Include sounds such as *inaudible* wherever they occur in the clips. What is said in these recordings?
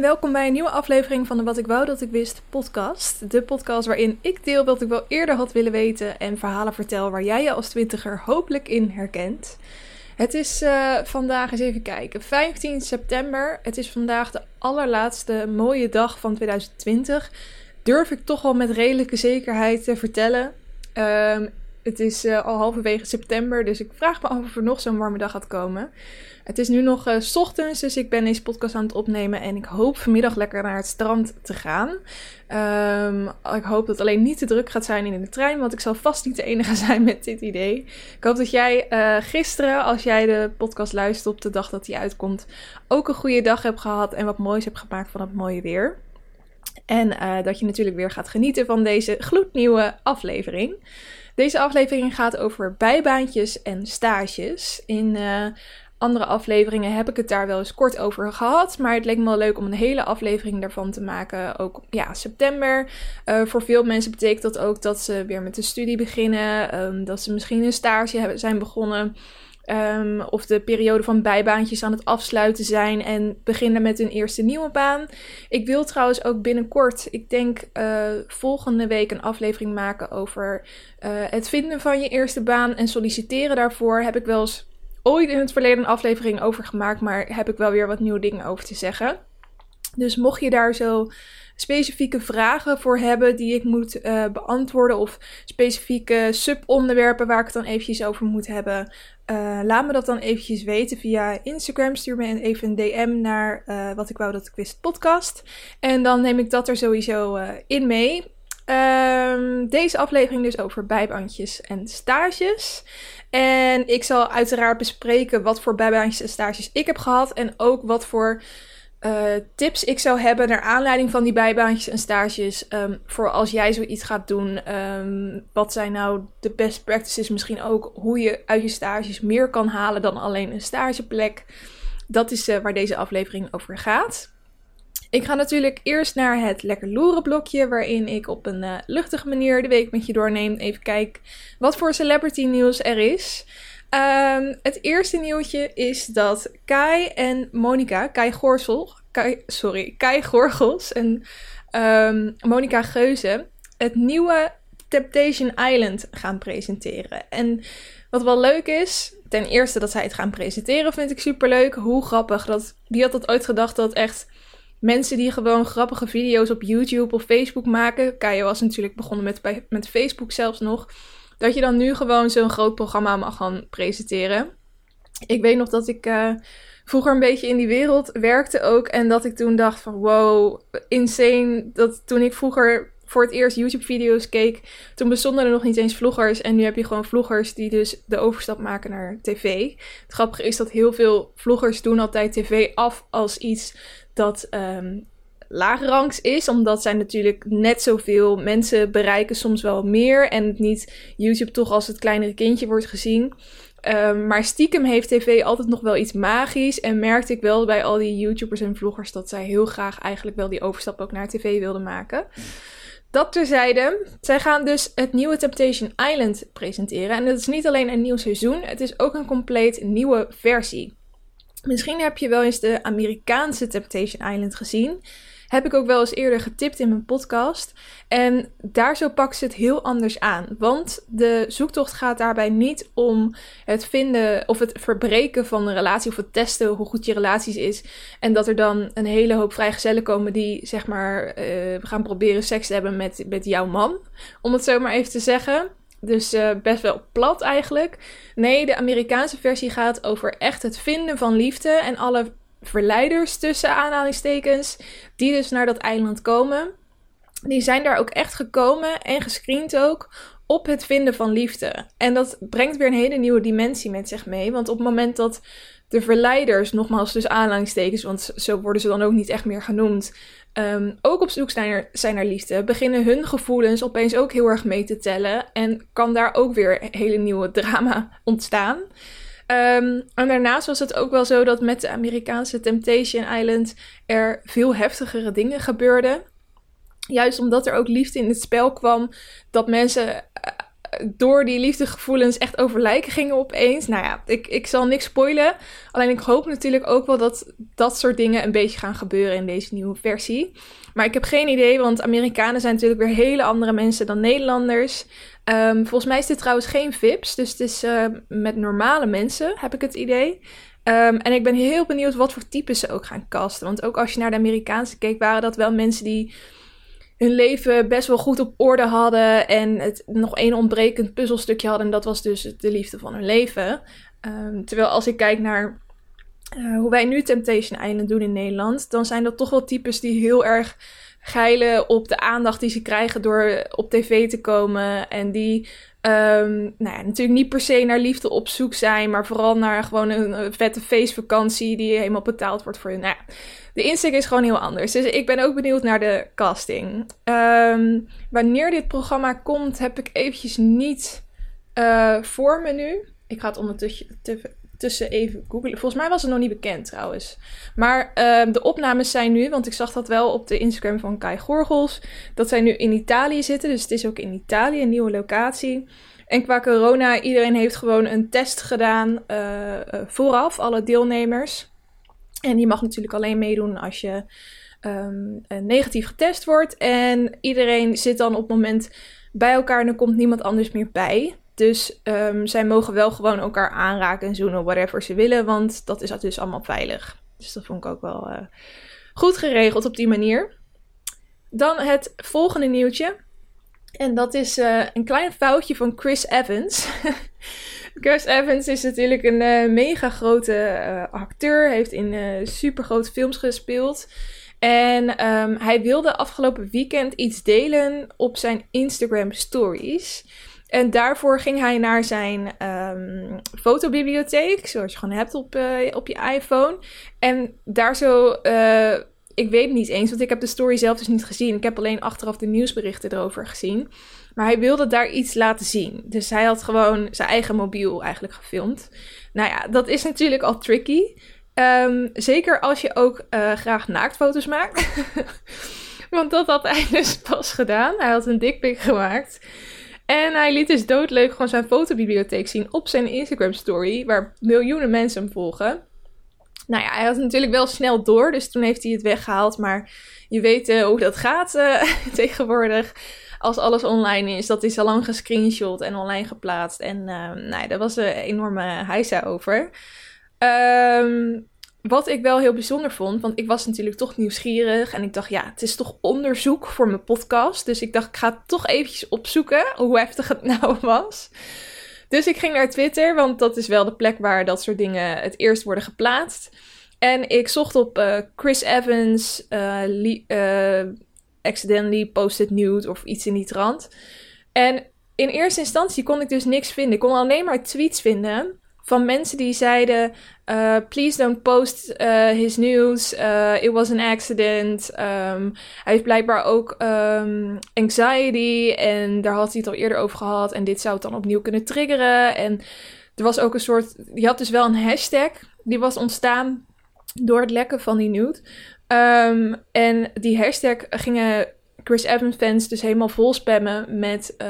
Welkom bij een nieuwe aflevering van de Wat ik wou dat ik wist podcast. De podcast waarin ik deel wat ik wel eerder had willen weten en verhalen vertel waar jij je als twintiger hopelijk in herkent. Het is uh, vandaag eens even kijken, 15 september. Het is vandaag de allerlaatste mooie dag van 2020. Durf ik toch wel met redelijke zekerheid te vertellen. Um, het is uh, al halverwege september, dus ik vraag me af of er nog zo'n warme dag gaat komen. Het is nu nog uh, s ochtends, dus ik ben deze podcast aan het opnemen. En ik hoop vanmiddag lekker naar het strand te gaan. Um, ik hoop dat het alleen niet te druk gaat zijn in de trein, want ik zal vast niet de enige *laughs* zijn met dit idee. Ik hoop dat jij uh, gisteren, als jij de podcast luistert op de dag dat die uitkomt, ook een goede dag hebt gehad en wat moois hebt gemaakt van het mooie weer. En uh, dat je natuurlijk weer gaat genieten van deze gloednieuwe aflevering. Deze aflevering gaat over bijbaantjes en stages. In andere afleveringen heb ik het daar wel eens kort over gehad. Maar het leek me wel leuk om een hele aflevering daarvan te maken. Ook ja, september. Uh, voor veel mensen betekent dat ook dat ze weer met de studie beginnen. Um, dat ze misschien een stage zijn begonnen. Um, of de periode van bijbaantjes aan het afsluiten zijn en beginnen met hun eerste nieuwe baan. Ik wil trouwens ook binnenkort, ik denk uh, volgende week, een aflevering maken over uh, het vinden van je eerste baan en solliciteren daarvoor. Heb ik wel eens ooit in het verleden een aflevering over gemaakt, maar heb ik wel weer wat nieuwe dingen over te zeggen. Dus mocht je daar zo specifieke vragen voor hebben die ik moet uh, beantwoorden of specifieke subonderwerpen waar ik het dan eventjes over moet hebben, uh, laat me dat dan eventjes weten via Instagram. Stuur me even een DM naar uh, wat ik wou dat ik wist podcast. En dan neem ik dat er sowieso in mee. Um, deze aflevering dus over bijbaantjes en stages. En ik zal uiteraard bespreken wat voor bijbaantjes en stages ik heb gehad. En ook wat voor uh, tips ik zou hebben naar aanleiding van die bijbaantjes en stages. Um, voor als jij zoiets gaat doen. Um, wat zijn nou de best practices? Misschien ook hoe je uit je stages meer kan halen dan alleen een stageplek. Dat is uh, waar deze aflevering over gaat. Ik ga natuurlijk eerst naar het lekker loeren blokje, waarin ik op een uh, luchtige manier de week met je doorneem. Even kijk wat voor celebrity nieuws er is. Um, het eerste nieuwtje is dat Kai en Monica, Kai Gorsel, Kai, sorry, Kai Gorgels en um, Monica Geuze het nieuwe Temptation Island gaan presenteren. En wat wel leuk is, ten eerste dat zij het gaan presenteren, vind ik super leuk. Hoe grappig. Dat, wie had dat ooit gedacht dat echt mensen die gewoon grappige video's op YouTube of Facebook maken. Kai was natuurlijk begonnen met, met Facebook zelfs nog dat je dan nu gewoon zo'n groot programma mag gaan presenteren. Ik weet nog dat ik uh, vroeger een beetje in die wereld werkte ook. En dat ik toen dacht van wow, insane. Dat toen ik vroeger voor het eerst YouTube-video's keek, toen bestonden er nog niet eens vloggers. En nu heb je gewoon vloggers die dus de overstap maken naar tv. Het grappige is dat heel veel vloggers doen altijd tv af als iets dat um, laagrangs is. Omdat zij natuurlijk net zoveel mensen bereiken, soms wel meer. En niet YouTube toch als het kleinere kindje wordt gezien. Um, maar stiekem heeft tv altijd nog wel iets magisch. En merkte ik wel bij al die YouTubers en vloggers dat zij heel graag eigenlijk wel die overstap ook naar tv wilden maken. Dat terzijde, zij gaan dus het nieuwe Temptation Island presenteren. En het is niet alleen een nieuw seizoen, het is ook een compleet nieuwe versie. Misschien heb je wel eens de Amerikaanse Temptation Island gezien. Heb ik ook wel eens eerder getipt in mijn podcast. En daar zo pakt ze het heel anders aan. Want de zoektocht gaat daarbij niet om het vinden of het verbreken van een relatie of het testen hoe goed je relaties is. En dat er dan een hele hoop vrijgezellen komen die zeg maar uh, gaan proberen seks te hebben met, met jouw man. Om het zo maar even te zeggen. Dus uh, best wel plat eigenlijk. Nee, de Amerikaanse versie gaat over echt het vinden van liefde en alle verleiders tussen aanhalingstekens, die dus naar dat eiland komen. Die zijn daar ook echt gekomen en gescreend ook op het vinden van liefde. En dat brengt weer een hele nieuwe dimensie met zich mee. Want op het moment dat de verleiders, nogmaals dus aanhalingstekens, want zo worden ze dan ook niet echt meer genoemd, um, ook op zoek zijn naar, liefde, beginnen hun gevoelens opeens ook heel erg mee te tellen. En kan daar ook weer hele nieuwe drama ontstaan. Um, en daarnaast was het ook wel zo dat met de Amerikaanse Temptation Island er veel heftigere dingen gebeurden. Juist omdat er ook liefde in het spel kwam, dat mensen door die liefdegevoelens echt over lijken gingen opeens. Nou ja, ik, ik zal niks spoilen. Alleen ik hoop natuurlijk ook wel dat dat soort dingen een beetje gaan gebeuren in deze nieuwe versie. Maar ik heb geen idee, want Amerikanen zijn natuurlijk weer hele andere mensen dan Nederlanders. Ehm, volgens mij is dit trouwens geen VIPs, dus het is uh, met normale mensen, heb ik het idee. Um, en ik ben heel benieuwd wat voor types ze ook gaan casten. Want ook als je naar de Amerikaanse keek, waren dat wel mensen die hun leven best wel goed op orde hadden. En het nog één ontbrekend puzzelstukje hadden. En dat was dus de liefde van hun leven. Um, terwijl als ik kijk naar uh, hoe wij nu Temptation Island doen in Nederland, dan zijn dat toch wel types die heel erg geilen op de aandacht die ze krijgen door op tv te komen. En die um, nou ja, natuurlijk niet per se naar liefde op zoek zijn, maar vooral naar gewoon een, vette feestvakantie die helemaal betaald wordt voor hun. Nou ja, de insteek is gewoon heel anders. Dus ik ben ook benieuwd naar de casting. Um, wanneer dit programma komt, heb ik eventjes niet uh, voor me nu. Ik ga het ondertussen tussen even googlen. Volgens mij was het nog niet bekend trouwens. Maar uh, de opnames zijn nu, want ik zag dat wel op de Instagram van Kai Gorgels, dat zij nu in Italië zitten. Dus het is ook in Italië een nieuwe locatie. En qua corona, iedereen heeft gewoon een test gedaan uh, vooraf, alle deelnemers. En die mag natuurlijk alleen meedoen als je um, negatief getest wordt. En iedereen zit dan op het moment bij elkaar en er komt niemand anders meer bij. Dus um, zij mogen wel gewoon elkaar aanraken en zoenen, whatever ze willen, want dat is dus allemaal veilig. Dus dat vond ik ook wel uh, goed geregeld op die manier. Dan het volgende nieuwtje. En dat is uh, een klein foutje van Chris Evans. *laughs* Chris Evans is natuurlijk een uh, mega grote acteur. Heeft in super grote films gespeeld. En um, hij wilde afgelopen weekend iets delen op zijn Instagram stories. En daarvoor ging hij naar zijn um, fotobibliotheek, zoals je gewoon hebt op, uh, op je iPhone. En daar zo, uh, ik weet het niet eens, want ik heb de story zelf dus niet gezien. Ik heb alleen achteraf de nieuwsberichten erover gezien. Maar hij wilde daar iets laten zien. Dus hij had gewoon zijn eigen mobiel eigenlijk gefilmd. Nou ja, dat is natuurlijk al tricky. Um, zeker als je ook uh, graag naaktfoto's maakt. *laughs* want dat had hij dus pas gedaan. Hij had een dikpik gemaakt. En hij liet dus doodleuk gewoon zijn fotobibliotheek zien op zijn Instagram story, waar miljoenen mensen hem volgen. Nou ja, hij had natuurlijk wel snel door, dus toen heeft hij het weggehaald. Maar je weet uh, hoe dat gaat uh, *laughs* tegenwoordig. Als alles online is, dat is al lang gescreenshot en online geplaatst. En uh, nou, daar was een enorme heisa over. Um, wat ik wel heel bijzonder vond, want ik was natuurlijk toch nieuwsgierig. En ik dacht, ja, het is toch onderzoek voor mijn podcast. Dus ik dacht, ik ga toch eventjes opzoeken hoe heftig het *laughs* nou was. Dus ik ging naar Twitter, want dat is wel de plek waar dat soort dingen het eerst worden geplaatst. En ik zocht op uh, Chris Evans, uh, accidentally posted nude of iets in die trant. En in eerste instantie kon ik dus niks vinden. Ik kon alleen maar tweets vinden van mensen die zeiden: uh, Please don't post uh, his news. Uh, it was an accident. Um, hij heeft blijkbaar ook um, anxiety. En daar had hij het al eerder over gehad. En dit zou het dan opnieuw kunnen triggeren. En er was ook een soort. Je had dus wel een hashtag. Die was ontstaan door het lekken van die nude. Um, en die hashtag gingen Chris Evans fans dus helemaal vol spammen met uh,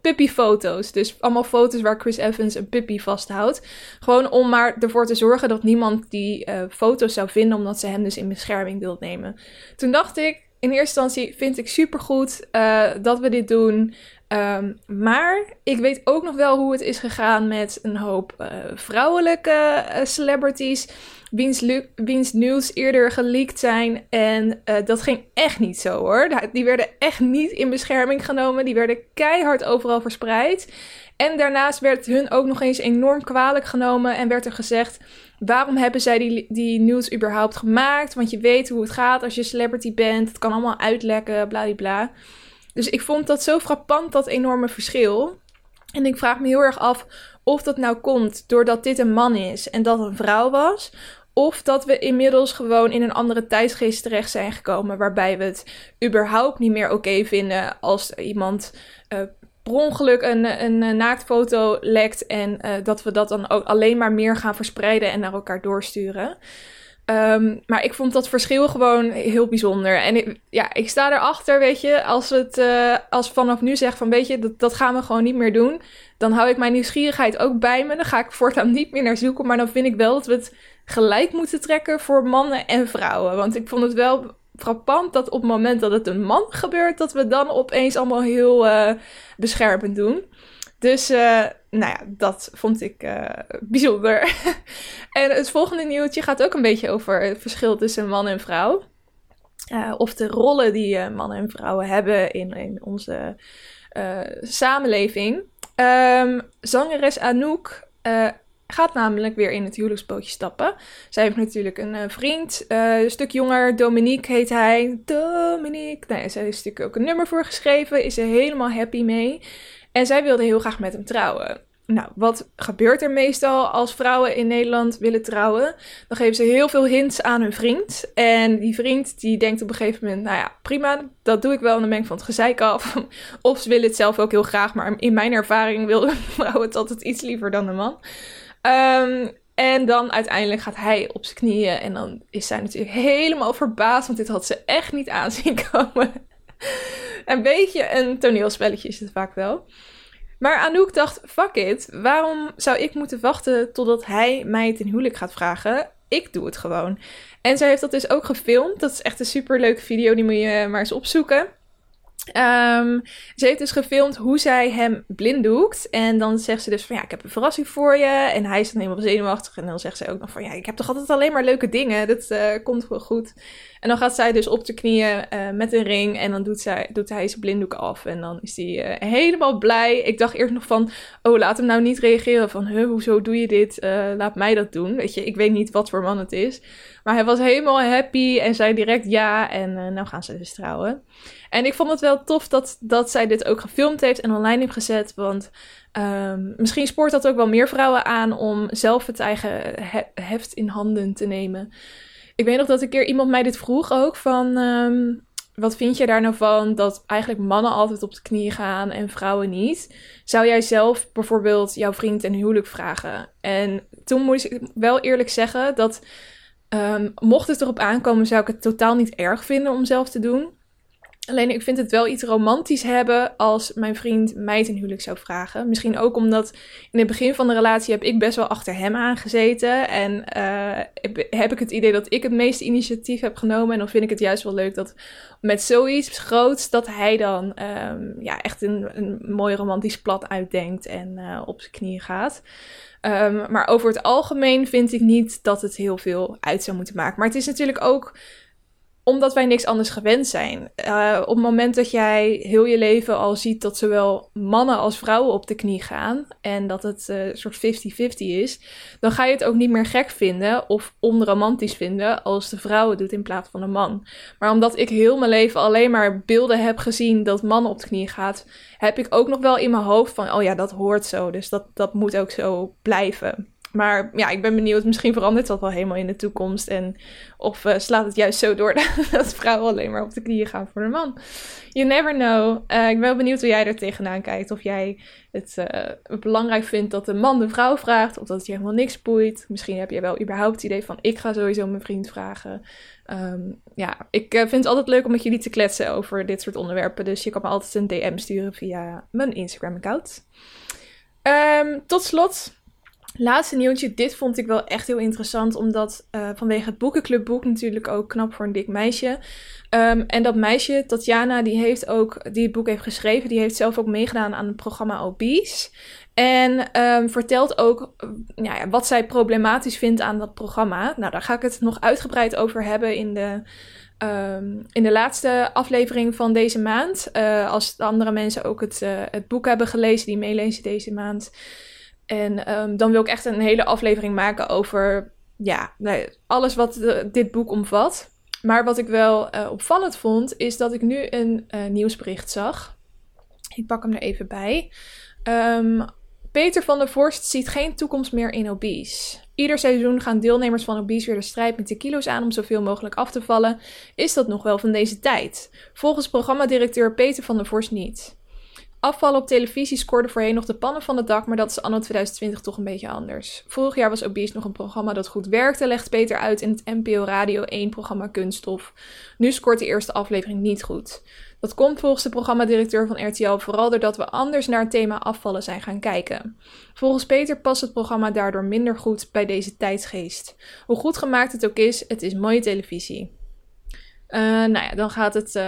puppyfoto's. Dus allemaal foto's waar Chris Evans een puppy vasthoudt. Gewoon om maar ervoor te zorgen dat niemand die uh, foto's zou vinden, omdat ze hem dus in bescherming wil nemen. Toen dacht ik, in eerste instantie vind ik supergoed uh, dat we dit doen. Um, maar ik weet ook nog wel hoe het is gegaan met een hoop uh, vrouwelijke uh, celebrities. Wiens, nieuws eerder geleakt zijn. En uh, dat ging echt niet zo hoor. Die werden echt niet in bescherming genomen. Die werden keihard overal verspreid. En daarnaast werd hun ook nog eens enorm kwalijk genomen. En werd er gezegd: waarom hebben zij die, die nieuws überhaupt gemaakt? Want je weet hoe het gaat als je celebrity bent. Het kan allemaal uitlekken, bladibla. bla. Dus ik vond dat zo frappant, dat enorme verschil. En ik vraag me heel erg af of dat nou komt doordat dit een man is en dat een vrouw was. Of dat we inmiddels gewoon in een andere tijdsgeest terecht zijn gekomen. Waarbij we het überhaupt niet meer oké vinden als iemand uh, per ongeluk een, een, naaktfoto lekt. En uh, dat we dat dan ook alleen maar meer gaan verspreiden en naar elkaar doorsturen. Ehm, maar ik vond dat verschil gewoon heel bijzonder. En ik, ja, ik sta erachter, weet je, als het uh, als vanaf nu zegt van, weet je, dat, dat gaan we gewoon niet meer doen. Dan hou ik mijn nieuwsgierigheid ook bij me. Dan ga ik voortaan niet meer naar zoeken. Maar dan vind ik wel dat we het gelijk moeten trekken voor mannen en vrouwen. Want ik vond het wel frappant dat op het moment dat het een man gebeurt, dat we dan opeens allemaal heel uh, beschermend doen. Dus uh, nou ja, dat vond ik uh, bijzonder. *laughs* en het volgende nieuwtje gaat ook een beetje over het verschil tussen man en vrouw. Uh, of de rollen die mannen en vrouwen hebben in, in onze samenleving. Um, zangeres Anouk gaat namelijk weer in het huwelijksbootje stappen. Zij heeft natuurlijk een vriend, een stuk jonger, Dominique heet hij. Dominique. Nee, zij heeft natuurlijk ook een nummer voor geschreven, is er helemaal happy mee. En zij wilde heel graag met hem trouwen. Nou, wat gebeurt er meestal als vrouwen in Nederland willen trouwen? Dan geven ze heel veel hints aan hun vriend. En die vriend die denkt op een gegeven moment, nou ja, prima, dat doe ik wel. En dan ik van het gezeik af. *laughs* Of ze willen het zelf ook heel graag. Maar in mijn ervaring wilde *laughs* vrouwen het altijd iets liever dan een man. Um, en dan uiteindelijk gaat hij op zijn knieën. En dan is zij natuurlijk helemaal verbaasd. Want dit had ze echt niet aanzien *laughs* komen. *laughs* een beetje een toneelspelletje is het vaak wel. Maar Anouk dacht, fuck it, waarom zou ik moeten wachten totdat hij mij ten huwelijk gaat vragen? Ik doe het gewoon. En zij heeft dat dus ook gefilmd. Dat is echt een super leuke video, die moet je maar eens opzoeken. Um, ze heeft dus gefilmd hoe zij hem blinddoekt. En dan zegt ze dus van ja, ik heb een verrassing voor je. En hij is dan helemaal zenuwachtig. En dan zegt ze ook nog van ja, ik heb toch altijd alleen maar leuke dingen. Dat uh, komt wel goed. En dan gaat zij dus op de knieën uh, met een ring. En dan doet, zij, doet hij zijn blinddoek af. En dan is hij uh, helemaal blij. Ik dacht eerst nog van, oh laat hem nou niet reageren. Van, hoezo doe je dit? laat mij dat doen. Weet je, ik weet niet wat voor man het is. Maar hij was helemaal happy en zei direct ja. En nou gaan ze dus trouwen. En ik vond het wel tof dat, dat zij dit ook gefilmd heeft en online heeft gezet. Want um, misschien spoort dat ook wel meer vrouwen aan om zelf het eigen heft in handen te nemen. Ik weet nog dat een keer iemand mij dit vroeg ook van... Um, wat vind je daar nou van dat eigenlijk mannen altijd op de knieën gaan en vrouwen niet? Zou jij zelf bijvoorbeeld jouw vriend een huwelijk vragen? En toen moest ik wel eerlijk zeggen dat Um, mocht het erop aankomen, zou ik het totaal niet erg vinden om zelf te doen. Alleen ik vind het wel iets romantisch hebben als mijn vriend mij ten huwelijk zou vragen. Misschien ook omdat in het begin van de relatie heb ik best wel achter hem aangezeten. En uh, heb ik het idee dat ik het meeste initiatief heb genomen. En dan vind ik het juist wel leuk dat met zoiets groots dat hij dan um, ja, echt een, mooi romantisch plat uitdenkt en uh, op zijn knieën gaat. Um, maar over het algemeen vind ik niet dat het heel veel uit zou moeten maken. Maar het is natuurlijk ook omdat wij niks anders gewend zijn. Uh, op het moment dat jij heel je leven al ziet dat zowel mannen als vrouwen op de knie gaan en dat het uh, een soort 50-50 is, dan ga je het ook niet meer gek vinden of onromantisch vinden als de vrouw het doet in plaats van de man. Maar omdat ik heel mijn leven alleen maar beelden heb gezien dat mannen op de knie gaat, heb ik ook nog wel in mijn hoofd van, oh ja, dat hoort zo, dus dat, dat moet ook zo blijven. Maar ja, ik ben benieuwd. Misschien verandert dat wel helemaal in de toekomst. En of uh, slaat het juist zo door *laughs* dat vrouwen alleen maar op de knieën gaan voor de man. You never know. Uh, ik ben wel benieuwd hoe jij er tegenaan kijkt. Of jij het uh, belangrijk vindt dat de man de vrouw vraagt. Of dat het je helemaal niks boeit. Misschien heb je wel überhaupt het idee van ik ga sowieso mijn vriend vragen. Um, ja, ik vind het altijd leuk om met jullie te kletsen over dit soort onderwerpen. Dus je kan me altijd een DM sturen via mijn Instagram account. Um, tot slot Laatste nieuwtje, dit vond ik wel echt heel interessant, omdat uh, vanwege het boekenclubboek natuurlijk ook knap voor een dik meisje. Um, en dat meisje, Tatjana, die heeft ook, die het boek heeft geschreven, die heeft zelf ook meegedaan aan het programma Obese. En um, vertelt ook ja, ja, wat zij problematisch vindt aan dat programma. Nou, daar ga ik het nog uitgebreid over hebben in de, um, in de laatste aflevering van deze maand. Uh, als de andere mensen ook het, het boek hebben gelezen, die meelezen deze maand. En um, dan wil ik echt een hele aflevering maken over ja, alles wat dit boek omvat. Maar wat ik wel uh, opvallend vond, is dat ik nu een uh, nieuwsbericht zag. Ik pak hem er even bij. Um, Peter van der Vorst ziet geen toekomst meer in obese. Ieder seizoen gaan deelnemers van obese weer de strijd met de kilo's aan om zoveel mogelijk af te vallen. Is dat nog wel van deze tijd? Volgens programmadirecteur Peter van der Vorst niet. Afvallen op televisie scoorde voorheen nog de pannen van het dak, maar dat is anno 2020 toch een beetje anders. Vorig jaar was Obese nog een programma dat goed werkte, legt Peter uit in het NPO Radio 1 programma Kunststof. Nu scoort de eerste aflevering niet goed. Dat komt volgens de programmadirecteur van RTL vooral doordat we anders naar het thema afvallen zijn gaan kijken. Volgens Peter past het programma daardoor minder goed bij deze tijdsgeest. Hoe goed gemaakt het ook is, het is mooie televisie. Uh, nou ja, dan gaat het. Uh,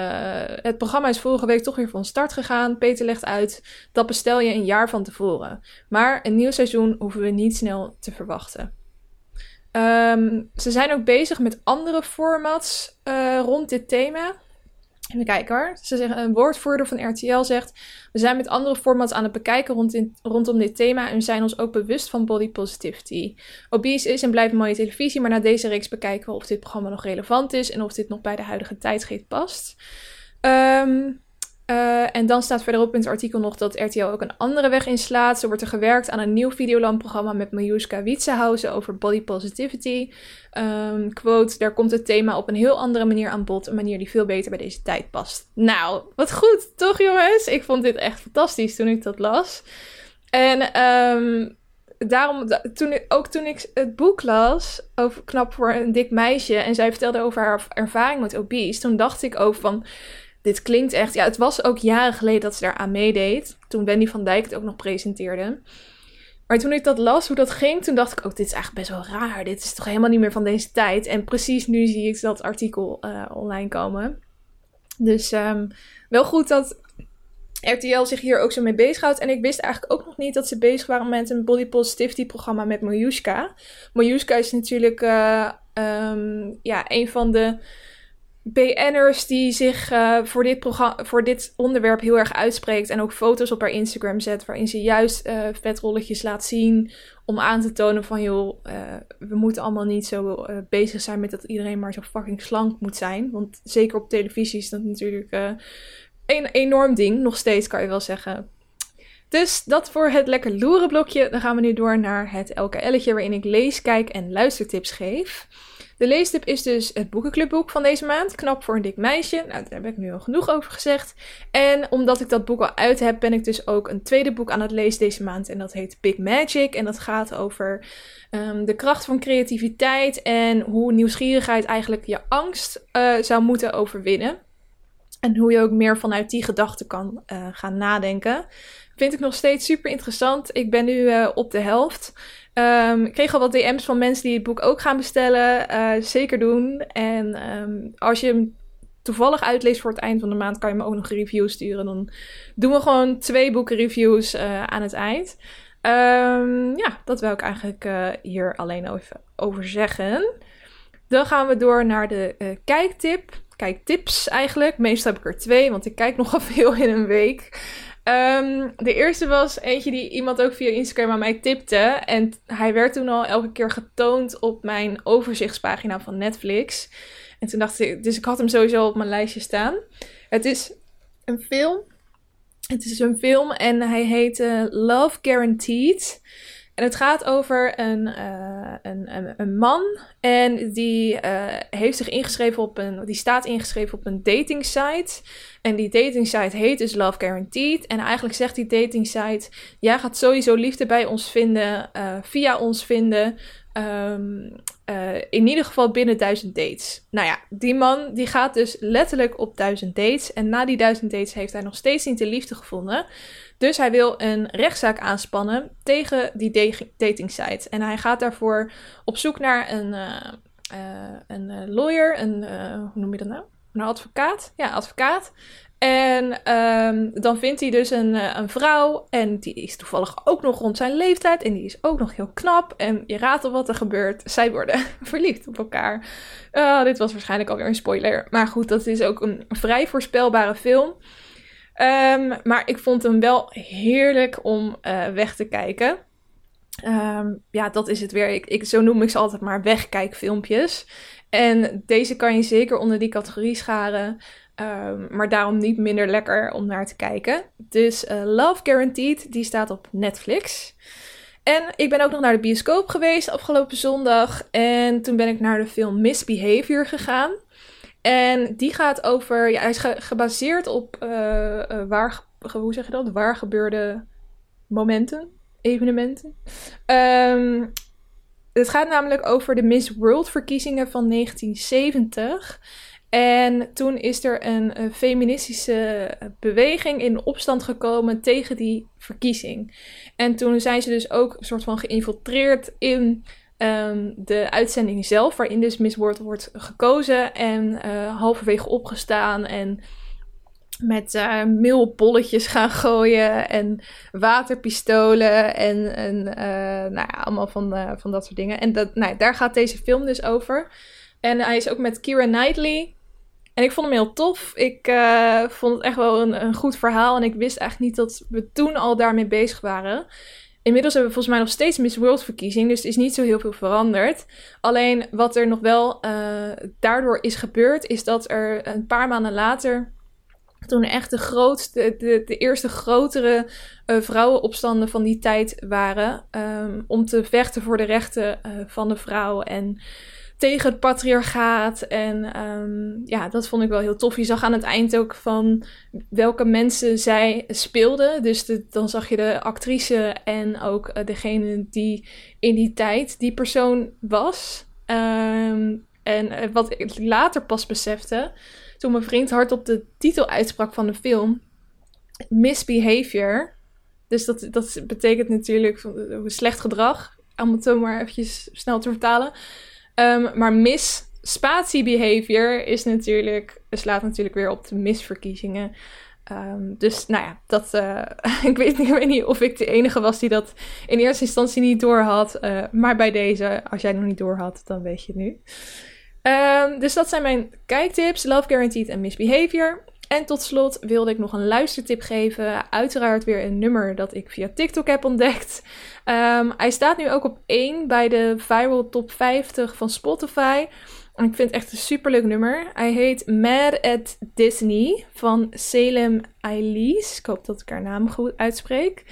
het programma is vorige week toch weer van start gegaan. Peter legt uit dat bestel je een jaar van tevoren. Maar een nieuw seizoen hoeven we niet snel te verwachten. Um, ze zijn ook bezig met andere formats uh, rond dit thema. Even kijken hoor. Ze zeggen, een woordvoerder van RTL zegt: We zijn met andere formats aan het bekijken rond in, rondom dit thema en we zijn ons ook bewust van body positivity. Obese is en blijft mooie televisie, maar na deze reeks bekijken we of dit programma nog relevant is en of dit nog bij de huidige tijdsgeest past. Um, uh, en dan staat verderop in het artikel nog dat RTL ook een andere weg inslaat. Zo wordt er gewerkt aan een nieuw videolandprogramma met Miljuska Wietsehausen over body positivity. Um, quote, daar komt het thema op een heel andere manier aan bod. Een manier die veel beter bij deze tijd past. Nou, wat goed, toch jongens? Ik vond dit echt fantastisch toen ik dat las. En um, daarom, toen ook toen ik het boek las over Knap voor een dik meisje... en zij vertelde over haar ervaring met obese... toen dacht ik ook van dit klinkt echt. Ja, het was ook jaren geleden dat ze daar aan meedeed. Toen Wendy van Dijk het ook nog presenteerde. Maar toen ik dat las, hoe dat ging, toen dacht ik ook: dit is eigenlijk best wel raar. Dit is toch helemaal niet meer van deze tijd. En precies nu zie ik dat artikel uh, online komen. Dus um, wel goed dat RTL zich hier ook zo mee bezighoudt. En ik wist eigenlijk ook nog niet dat ze bezig waren met een body positivity programma met Mojuska. Mojuska is natuurlijk uh, um, ja, een van de BN'ers die zich uh, voor, dit voor dit onderwerp heel erg uitspreekt. En ook foto's op haar Instagram zet. Waarin ze juist uh, vetrolletjes laat zien. Om aan te tonen van joh, uh, we moeten allemaal niet zo bezig zijn met dat iedereen maar zo fucking slank moet zijn. Want zeker op televisie is dat natuurlijk een enorm ding. Nog steeds kan je wel zeggen. Dus dat voor het lekker loeren blokje. Dan gaan we nu door naar het LKL'tje waarin ik lees, kijk en luistertips geef. De leestip is dus het boekenclubboek van deze maand. Knap voor een dik meisje. Nou, daar heb ik nu al genoeg over gezegd. En omdat ik dat boek al uit heb, ben ik dus ook een tweede boek aan het lezen deze maand. En dat heet Big Magic. En dat gaat over um, de kracht van creativiteit en hoe nieuwsgierigheid eigenlijk je angst uh, zou moeten overwinnen. En hoe je ook meer vanuit die gedachten kan uh, gaan nadenken. Vind ik nog steeds super interessant. Ik ben nu uh, op de helft. Um, ik kreeg al wat DM's van mensen die het boek ook gaan bestellen. Uh, zeker doen. En um, als je hem toevallig uitleest voor het eind van de maand, kan je me ook nog een review sturen. Dan doen we gewoon twee boeken reviews uh, aan het eind. Um, ja, dat wil ik eigenlijk uh, hier alleen even over zeggen. Dan gaan we door naar de kijktip. Kijktips eigenlijk. Meestal heb ik er twee, want ik kijk *laughs* nogal veel in een week. Um, de eerste was eentje die iemand ook via Instagram aan mij tipte. En hij werd toen al elke keer getoond op mijn overzichtspagina van Netflix. En toen dacht ik, dus ik had hem sowieso op mijn lijstje staan. Het is een film. Het is een film en hij heet Love Guaranteed. En het gaat over een, uh, een, een, een, man. En die uh, heeft zich ingeschreven op een. Die staat ingeschreven op een dating site. En die dating site heet dus Love Guaranteed. En eigenlijk zegt die dating site: Jij gaat sowieso liefde bij ons vinden. Uh, via ons vinden. Um, uh, in ieder geval binnen duizend dates. Nou ja, die man die gaat dus letterlijk op duizend dates. En na die duizend dates heeft hij nog steeds niet de liefde gevonden. Dus hij wil een rechtszaak aanspannen tegen die dating site. En hij gaat daarvoor op zoek naar een, uh, uh, een lawyer, een, hoe noem je dat nou? Een advocaat? Ja, advocaat. En um, dan vindt hij dus een, een vrouw. En die is toevallig ook nog rond zijn leeftijd. En die is ook nog heel knap. En je raadt al wat er gebeurt. Zij worden *laughs* verliefd op elkaar. Uh, dit was waarschijnlijk alweer een spoiler. Maar goed, dat is ook een vrij voorspelbare film. Um, maar ik vond hem wel heerlijk om uh, weg te kijken. Um, ja, dat is het weer. Ik, ik, zo noem ik ze altijd maar wegkijkfilmpjes. En deze kan je zeker onder die categorie scharen. Um, maar daarom niet minder lekker om naar te kijken. Dus uh, Love Guaranteed, die staat op Netflix. En ik ben ook nog naar de bioscoop geweest afgelopen zondag. En toen ben ik naar de film Misbehavior gegaan. En die gaat over, ja, hij is gebaseerd op uh, waar hoe zeg je dat? Waar gebeurde momenten, evenementen. Ehm, het gaat namelijk over de Miss World verkiezingen van 1970. En toen is er een, een, feministische beweging in opstand gekomen tegen die verkiezing. En toen zijn ze dus ook een soort van geïnfiltreerd in um, de uitzending zelf, waarin dus Miss World wordt gekozen en uh, halverwege opgestaan en met uh, gaan gooien en waterpistolen en, nou ja, allemaal van, van dat soort dingen. En dat, nou, daar gaat deze film dus over. En hij is ook met Kira Knightley. En ik vond hem heel tof. Ik vond het echt wel een, een goed verhaal. En ik wist eigenlijk niet dat we toen al daarmee bezig waren. Inmiddels hebben we volgens mij nog steeds Miss World verkiezing, dus er is niet zo heel veel veranderd. Alleen wat er nog wel daardoor is gebeurd, is dat er een paar maanden later toen echt de grootste, de, de eerste grotere uh, vrouwenopstanden van die tijd waren. Um, om te vechten voor de rechten van de vrouw en tegen het patriarchaat. En um, ja, dat vond ik wel heel tof. Je zag aan het eind ook van welke mensen zij speelden. Dus dan zag je de actrice en ook uh, degene die in die tijd die persoon was. Um, en wat ik later pas besefte toen mijn vriend hardop de titel uitsprak van de film, Misbehavior. Dus dat, dat betekent natuurlijk slecht gedrag, om het zo maar eventjes snel te vertalen. Um, maar mis is natuurlijk, slaat natuurlijk weer op de misverkiezingen. Um, dus nou ja, dat, uh, *laughs* ik, weet, ik weet niet of ik de enige was die dat in eerste instantie niet door had. Uh, maar bij deze, als jij nog niet door had, dan weet je het nu. Um, dus dat zijn mijn kijktips, Love Guaranteed en Misbehavior. En tot slot wilde ik nog een luistertip geven. Uiteraard weer een nummer dat ik via TikTok heb ontdekt. Um, hij staat nu ook op 1 bij de Viral Top 50 van Spotify. En ik vind het echt een superleuk nummer. Hij heet Mad at Disney van Salem Elise. Ik hoop dat ik haar naam goed uitspreek.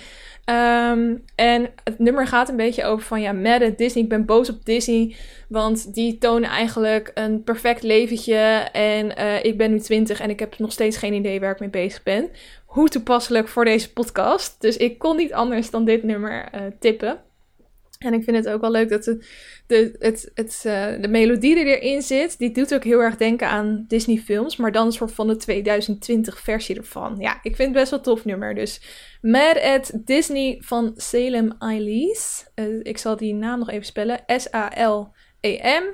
Um, en het nummer gaat een beetje over van ja, Madden, Disney. Ik ben boos op Disney. Want die tonen eigenlijk een perfect leventje. En uh, ik ben nu 20 en ik heb nog steeds geen idee waar ik mee bezig ben. Hoe toepasselijk voor deze podcast. Dus ik kon niet anders dan dit nummer uh, tippen. En ik vind het ook wel leuk dat de, de, het, het, uh, de melodie die erin zit, die doet ook heel erg denken aan Disney films, maar dan een soort van de 2020 versie ervan. Ja, ik vind het best wel tof nummer. Dus Mad at Disney van Salem Elise. Uh, ik zal die naam nog even spellen. S-A-L-E-M.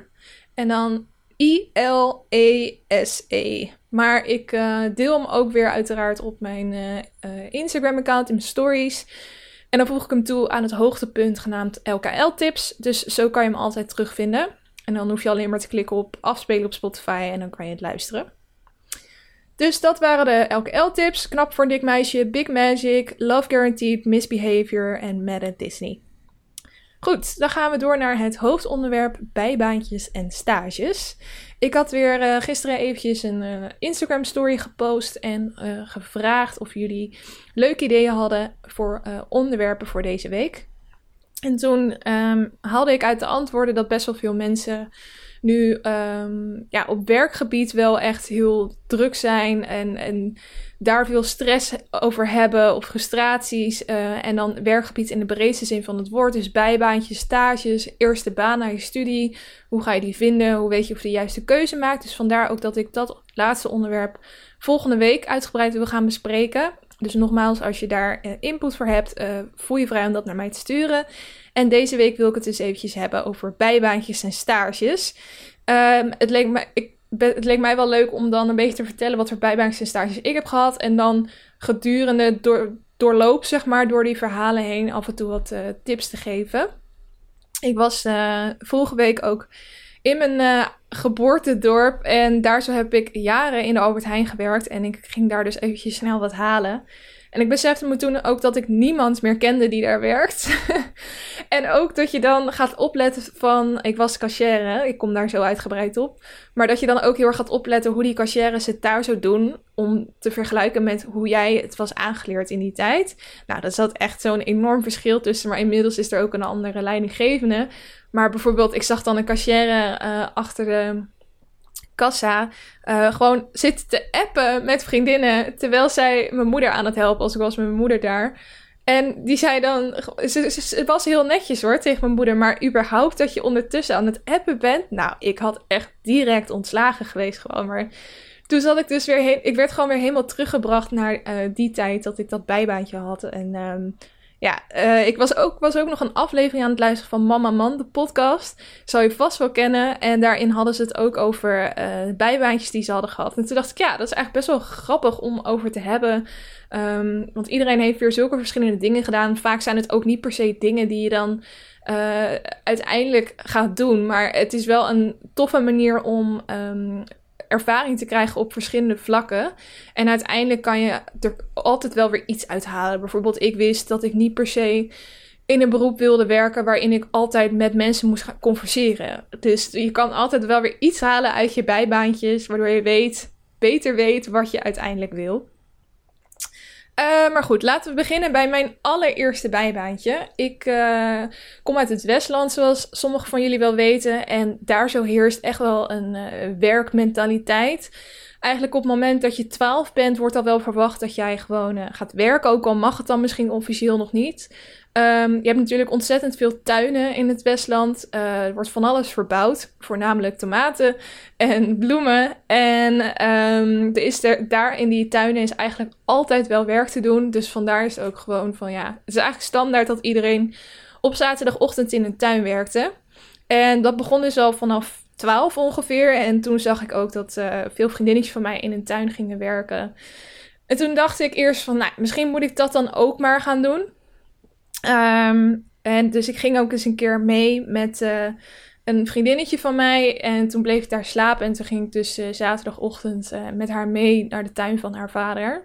En dan I-L-E-S-E. -E. Maar ik uh, deel hem ook weer uiteraard op mijn Instagram-account in mijn stories. En dan voeg ik hem toe aan het hoogtepunt genaamd LKL-tips. Dus zo kan je hem altijd terugvinden. En dan hoef je alleen maar te klikken op afspelen op Spotify en dan kan je het luisteren. Dus dat waren de LKL-tips. Knap voor een dik meisje, Big Magic, Love Guaranteed, Misbehavior en Mad at Disney. Goed, dan gaan we door naar het hoofdonderwerp bijbaantjes en stages. Ik had weer uh, gisteren eventjes een uh, Instagram story gepost en uh, gevraagd of jullie leuke ideeën hadden voor onderwerpen voor deze week. En toen um, haalde ik uit de antwoorden dat best wel veel mensen nu um, ja, op werkgebied wel echt heel druk zijn en, en daar veel stress over hebben of frustraties. Uh, en dan werkgebied in de breedste zin van het woord. Dus bijbaantjes, stages, eerste baan naar je studie. Hoe ga je die vinden? Hoe weet je of je de juiste keuze maakt? Dus vandaar ook dat ik dat laatste onderwerp volgende week uitgebreid wil gaan bespreken. Dus nogmaals, als je daar uh, input voor hebt, uh, voel je vrij om dat naar mij te sturen. En deze week wil ik het dus eventjes hebben over bijbaantjes en stages. Um, het leek me, ik het leek mij wel leuk om dan een beetje te vertellen wat voor bijbaantjes en stages ik heb gehad. En dan gedurende door, doorloop, zeg maar, door die verhalen heen af en toe wat uh, tips te geven. Ik was uh, vorige week ook in mijn uh, geboortedorp. En daar zo heb ik jaren in de Albert Heijn gewerkt. En ik ging daar dus eventjes snel wat halen. En ik besefte me toen ook dat ik niemand meer kende die daar werkt. *laughs* en ook dat je dan gaat opletten van, ik was cashier, ik kom daar zo uitgebreid op. Maar dat je dan ook heel erg gaat opletten hoe die cashiers het daar zo doen. Om te vergelijken met hoe jij het was aangeleerd in die tijd. Nou, dat zat echt zo'n enorm verschil tussen. Maar inmiddels is er ook een andere leidinggevende. Maar bijvoorbeeld, ik zag dan een cashier uh, achter de kassa uh, gewoon zitten te appen met vriendinnen. Terwijl zij mijn moeder aan het helpen was. Ik was met mijn moeder daar. En die zei dan, het was heel netjes hoor tegen mijn moeder, maar überhaupt dat je ondertussen aan het appen bent. Nou, ik had echt direct ontslagen geweest gewoon. Maar toen zat ik dus weer heen, ik werd gewoon weer helemaal teruggebracht naar uh, die tijd dat ik dat bijbaantje had. En um, ja, uh, ik was ook, was ook nog een aflevering aan het luisteren van Mama Man, de podcast. Zou je vast wel kennen. En daarin hadden ze het ook over uh, bijbaantjes die ze hadden gehad. En toen dacht ik, ja, dat is eigenlijk best wel grappig om over te hebben. Um, want iedereen heeft weer zulke verschillende dingen gedaan. Vaak zijn het ook niet per se dingen die je dan uh, uiteindelijk gaat doen. Maar het is wel een toffe manier om um, ervaring te krijgen op verschillende vlakken. En uiteindelijk kan je er altijd wel weer iets uithalen. Bijvoorbeeld, ik wist dat ik niet per se in een beroep wilde werken waarin ik altijd met mensen moest gaan converseren. Dus je kan altijd wel weer iets halen uit je bijbaantjes, waardoor je weet, beter weet wat je uiteindelijk wil. Uh, maar goed, laten we beginnen bij mijn allereerste bijbaantje. Ik uh, kom uit het Westland, zoals sommigen van jullie wel weten. En daar zo heerst echt wel een uh, werkmentaliteit. Eigenlijk op het moment dat je 12 bent, wordt al wel verwacht dat jij gewoon gaat werken. Ook al mag het dan misschien officieel nog niet. Um, je hebt natuurlijk ontzettend veel tuinen in het Westland. Uh, er wordt van alles verbouwd, voornamelijk tomaten en bloemen. En um, er is er, daar in die tuinen is eigenlijk altijd wel werk te doen. Dus vandaar is ook gewoon van ja, het is eigenlijk standaard dat iedereen op zaterdagochtend in een tuin werkte. En dat begon dus al vanaf 12 ongeveer. En toen zag ik ook dat uh, veel vriendinnetjes van mij in een tuin gingen werken. En toen dacht ik eerst van, nou, misschien moet ik dat dan ook maar gaan doen. Um, en dus ik ging ook eens een keer mee met uh, een vriendinnetje van mij. En toen bleef ik daar slapen. En toen ging ik dus uh, zaterdagochtend met haar mee naar de tuin van haar vader.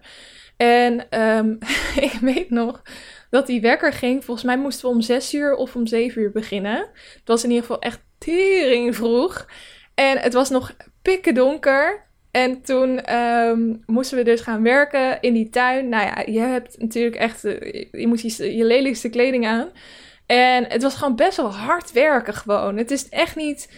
En um, *laughs* ik weet nog dat die wekker ging. Volgens mij moesten we om zes uur of om zeven uur beginnen. Het was in ieder geval echt tering vroeg. En het was nog pikken donker. En toen um, moesten we dus gaan werken in die tuin. Nou ja, je hebt natuurlijk echt, uh, je moet je, je lelijkste kleding aan. En het was gewoon best wel hard werken gewoon. Het is echt niet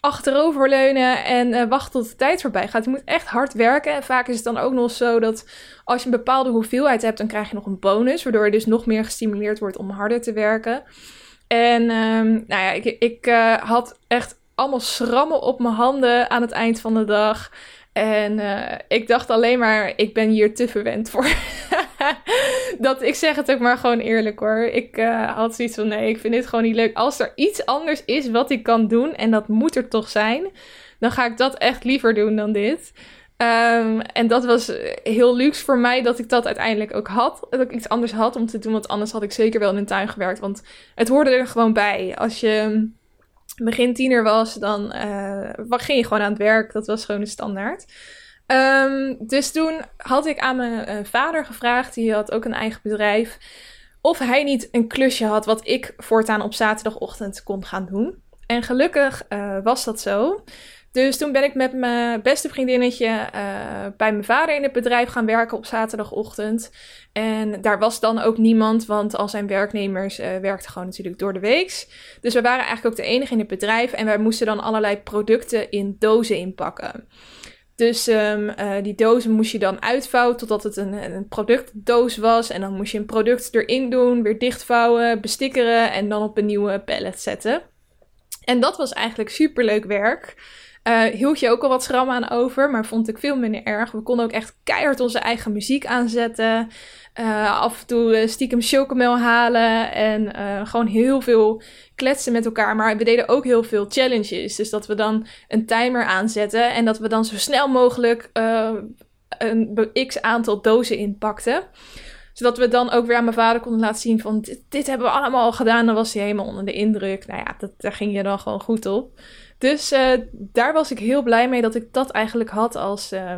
achteroverleunen en uh, wachten tot de tijd voorbij gaat. Je moet echt hard werken. En vaak is het dan ook nog zo dat als je een bepaalde hoeveelheid hebt, dan krijg je nog een bonus. Waardoor je dus nog meer gestimuleerd wordt om harder te werken. En um, nou ja, ik, ik uh, had echt allemaal schrammen op mijn handen aan het eind van de dag. En uh, ik dacht alleen maar, ik ben hier te verwend voor. *laughs* dat, ik zeg het ook maar gewoon eerlijk hoor. Ik uh, had zoiets van, nee, ik vind dit gewoon niet leuk. Als er iets anders is wat ik kan doen, en dat moet er toch zijn, dan ga ik dat echt liever doen dan dit. Um, en dat was heel luxe voor mij dat ik dat uiteindelijk ook had. Dat ik iets anders had om te doen, want anders had ik zeker wel in een tuin gewerkt. Want het hoorde er gewoon bij. Als je begin tiener was, dan uh, ging je gewoon aan het werk. Dat was gewoon de standaard. Um, dus toen had ik aan mijn uh, vader gevraagd, die had ook een eigen bedrijf, of hij niet een klusje had wat ik voortaan op zaterdagochtend kon gaan doen. En gelukkig was dat zo. Dus toen ben ik met mijn beste vriendinnetje uh, bij mijn vader in het bedrijf gaan werken op zaterdagochtend. En daar was dan ook niemand, want al zijn werknemers uh, werkten gewoon natuurlijk door de weeks. Dus we waren eigenlijk ook de enige in het bedrijf en wij moesten dan allerlei producten in dozen inpakken. Dus um, uh, die dozen moest je dan uitvouwen totdat het een, een productdoos was. En dan moest je een product erin doen, weer dichtvouwen, bestikkeren en dan op een nieuwe pallet zetten. En dat was eigenlijk superleuk werk. Uh, hield je ook al wat schram aan over, maar vond ik veel minder erg. We konden ook echt keihard onze eigen muziek aanzetten. Uh, af en toe uh, stiekem chocomel halen en gewoon heel veel kletsen met elkaar. Maar we deden ook heel veel challenges. Dus dat we dan een timer aanzetten en dat we dan zo snel mogelijk een x aantal dozen inpakten zodat we dan ook weer aan mijn vader konden laten zien van dit, dit hebben we allemaal al gedaan. Dan was hij helemaal onder de indruk. Nou ja, dat, daar ging je dan gewoon goed op. Dus uh, daar was ik heel blij mee dat ik dat eigenlijk had als, uh,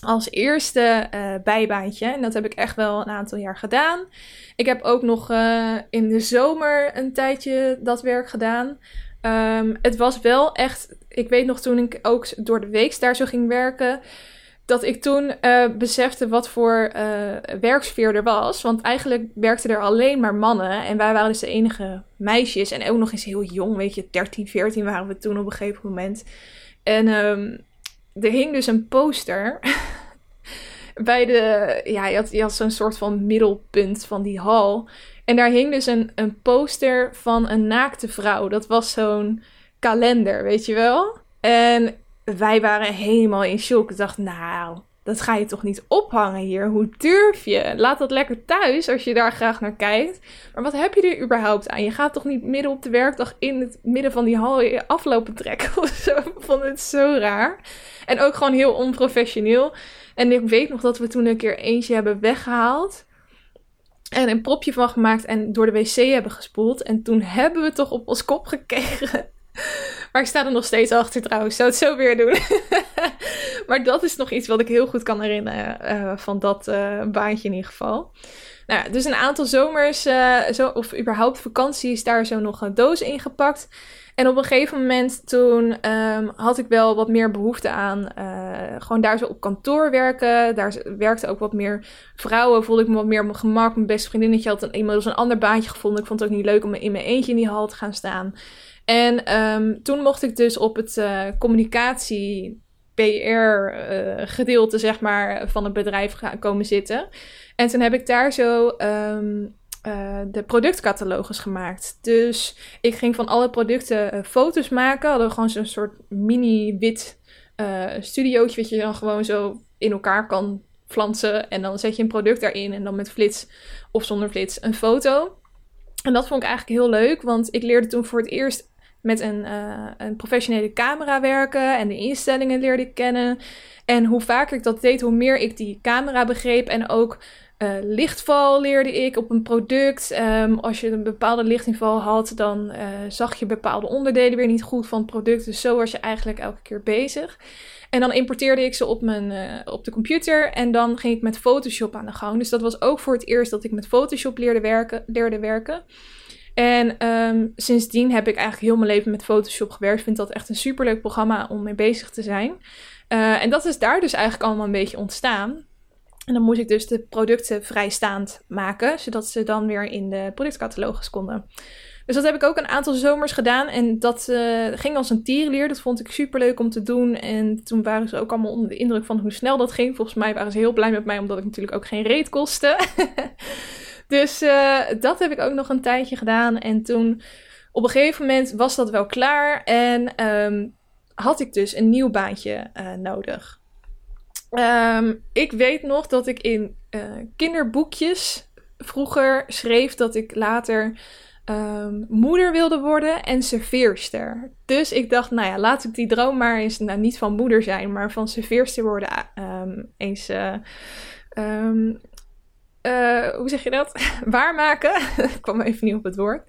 als eerste uh, bijbaantje. En dat heb ik echt wel een aantal jaar gedaan. Ik heb ook nog uh, in de zomer een tijdje dat werk gedaan. Um, het was wel echt. Ik weet nog toen ik ook door de week daar zo ging werken dat ik toen uh, besefte wat voor uh, werksfeer er was. Want eigenlijk werkten er alleen maar mannen. En wij waren dus de enige meisjes. En ook nog eens heel jong, weet je, 13, 14 waren we toen op een gegeven moment. En um, er hing dus een poster *laughs* bij de, ja, je had, je had zo'n soort van middelpunt van die hal. En daar hing dus een, een poster van een naakte vrouw. Dat was zo'n kalender, weet je wel? En wij waren helemaal in shock. Ik dacht, nou, dat ga je toch niet ophangen hier? Hoe durf je? Laat dat lekker thuis als je daar graag naar kijkt. Maar wat heb je er überhaupt aan? Je gaat toch niet midden op de werkdag in het midden van die hal aflopen trekken *laughs* of zo? Ik vond het zo raar. En ook gewoon heel onprofessioneel. En ik weet nog dat we toen een keer eentje hebben weggehaald. En een propje van gemaakt en door de wc hebben gespoeld. En toen hebben we toch op ons kop gekregen. *laughs* Maar ik sta er nog steeds achter trouwens. Zou het zo weer doen. *laughs* maar dat is nog iets wat ik heel goed kan herinneren uh, van dat uh, baantje in ieder geval. Nou ja, dus een aantal zomers, uh, zo, of überhaupt vakanties, daar zo nog een doos ingepakt. En op een gegeven moment toen um, had ik wel wat meer behoefte aan gewoon daar zo op kantoor werken. Daar werkten ook wat meer vrouwen. Voelde ik me wat meer op mijn gemak. Mijn beste vriendinnetje had een, inmiddels een ander baantje gevonden. Ik vond het ook niet leuk om in mijn eentje in die hal te gaan staan. En um, toen mocht ik dus op het uh, communicatie PR uh, gedeelte zeg maar, van het bedrijf gaan komen zitten. En toen heb ik daar zo um, uh, de productcatalogus gemaakt. Dus ik ging van alle producten foto's maken. Hadden we gewoon zo'n soort mini wit studiootje wat je dan gewoon zo in elkaar kan flansen. En dan zet je een product daarin en dan met flits of zonder flits een foto. En dat vond ik eigenlijk heel leuk, want ik leerde toen voor het eerst met een, uh, een professionele camera werken en de instellingen leerde ik kennen. En hoe vaker ik dat deed, hoe meer ik die camera begreep en ook uh, lichtval leerde ik op een product. Um, als je een bepaalde lichtinval had, dan uh, zag je bepaalde onderdelen weer niet goed van het product. Dus zo was je eigenlijk elke keer bezig. En dan importeerde ik ze op, mijn, op de computer en dan ging ik met Photoshop aan de gang. Dus dat was ook voor het eerst dat ik met Photoshop leerde werken. Leerde werken. En um, sindsdien heb ik eigenlijk heel mijn leven met Photoshop gewerkt. Ik vind dat echt een superleuk programma om mee bezig te zijn. Uh, en dat is daar dus eigenlijk allemaal een beetje ontstaan. En dan moest ik dus de producten vrijstaand maken, zodat ze dan weer in de productcatalogus konden. Dus dat heb ik ook een aantal zomers gedaan. En dat uh, ging als een tierenleer. Dat vond ik super leuk om te doen. En toen waren ze ook allemaal onder de indruk van hoe snel dat ging. Volgens mij waren ze heel blij met mij, omdat ik natuurlijk ook geen reet kostte. *laughs* Dus uh, dat heb ik ook nog een tijdje gedaan. En toen op een gegeven moment was dat wel klaar. En um, had ik dus een nieuw baantje uh, nodig. Um, ik weet nog dat ik in uh, kinderboekjes vroeger schreef dat ik later um, moeder wilde worden en serveerster. Dus ik dacht, nou ja, laat ik die droom maar eens, nou niet van moeder zijn, maar van serveerster worden eens uh, hoe zeg je dat? *laughs* Waarmaken. *laughs* ik kwam even niet op het woord.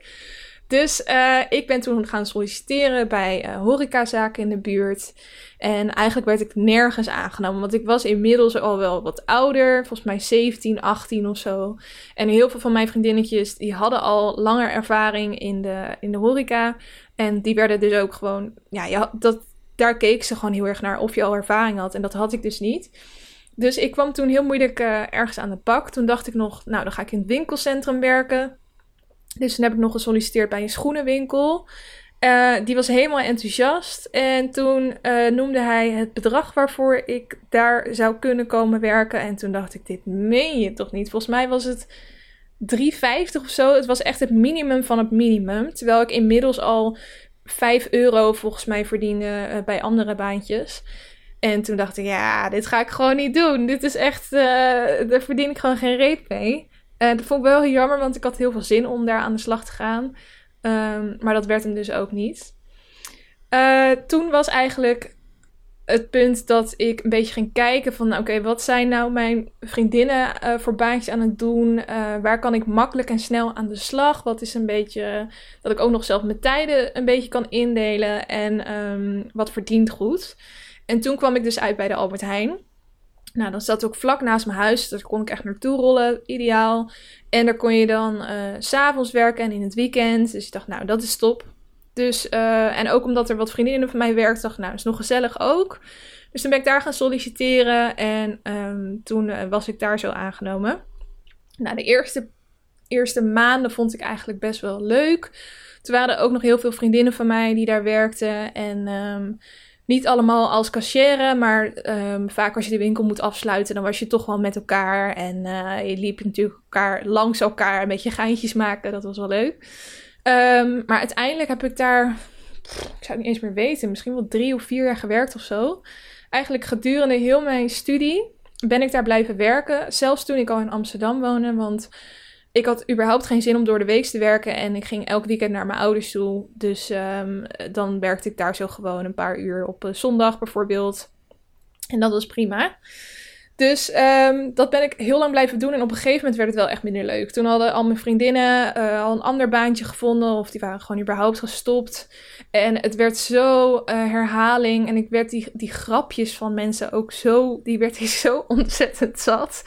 Dus uh, ik ben toen gaan solliciteren bij uh, horecazaken in de buurt. En eigenlijk werd ik nergens aangenomen. Want ik was inmiddels al wel wat ouder. Volgens mij 17, 18 of zo. En heel veel van mijn vriendinnetjes die hadden al langer ervaring in de, in de horeca. En die werden dus ook gewoon... Ja dat, daar keek ze gewoon heel erg naar of je al ervaring had. En dat had ik dus niet. Dus ik kwam toen heel moeilijk uh, ergens aan de bak. Toen dacht ik nog, nou dan ga ik in het winkelcentrum werken. Dus toen heb ik nog gesolliciteerd bij een schoenenwinkel. Uh, die was helemaal enthousiast. En toen uh, noemde hij het bedrag waarvoor ik daar zou kunnen komen werken. En toen dacht ik, dit meen je toch niet? Volgens mij was het 3,50 of zo. Het was echt het minimum van het minimum. Terwijl ik inmiddels al 5 euro volgens mij verdiende bij andere baantjes. En toen dacht ik, ja, dit ga ik gewoon niet doen. Dit is echt, uh, daar verdien ik gewoon geen reet mee. En dat vond ik wel heel jammer, want ik had heel veel zin om daar aan de slag te gaan. Um, maar dat werd hem dus ook niet. Uh, toen was eigenlijk het punt dat ik een beetje ging kijken van... oké, okay, wat zijn nou mijn vriendinnen uh, voor baantjes aan het doen? Uh, waar kan ik makkelijk en snel aan de slag? Wat is een beetje... dat ik ook nog zelf mijn tijden een beetje kan indelen. En um, wat verdient goed. En toen kwam ik dus uit bij de Albert Heijn. Nou, dat zat ook vlak naast mijn huis. Daar kon ik echt naartoe rollen. Ideaal. En daar kon je dan uh, s'avonds werken en in het weekend. Dus ik dacht, nou, dat is top. Dus, uh, en ook omdat er wat vriendinnen van mij werkten, dacht ik, nou, dat is nog gezellig ook. Dus toen ben ik daar gaan solliciteren. En um, toen uh, was ik daar zo aangenomen. Nou, de eerste, eerste maanden vond ik eigenlijk best wel leuk. Toen waren ook nog heel veel vriendinnen van mij die daar werkten. En um, niet allemaal als cashier, maar ehm, vaak als je de winkel moet afsluiten, dan was je toch wel met elkaar. En je liep natuurlijk elkaar langs elkaar een beetje geintjes maken. Dat was wel leuk. Um, maar uiteindelijk heb ik daar, ik zou het niet eens meer weten, misschien wel drie of vier jaar gewerkt of zo. Eigenlijk gedurende heel mijn studie ben ik daar blijven werken. Zelfs toen ik al in Amsterdam woonde, want ik had überhaupt geen zin om door de week te werken. En ik ging elk weekend naar mijn ouders toe. Dus um, dan werkte ik daar zo gewoon een paar uur op zondag bijvoorbeeld. En dat was prima. Dus um, dat ben ik heel lang blijven doen. En op een gegeven moment werd het wel echt minder leuk. Toen hadden al mijn vriendinnen uh, al een ander baantje gevonden. Of die waren gewoon überhaupt gestopt. En het werd zo uh, herhaling. En ik werd die, die grapjes van mensen ook zo. Die werd ik *laughs* zo ontzettend zat.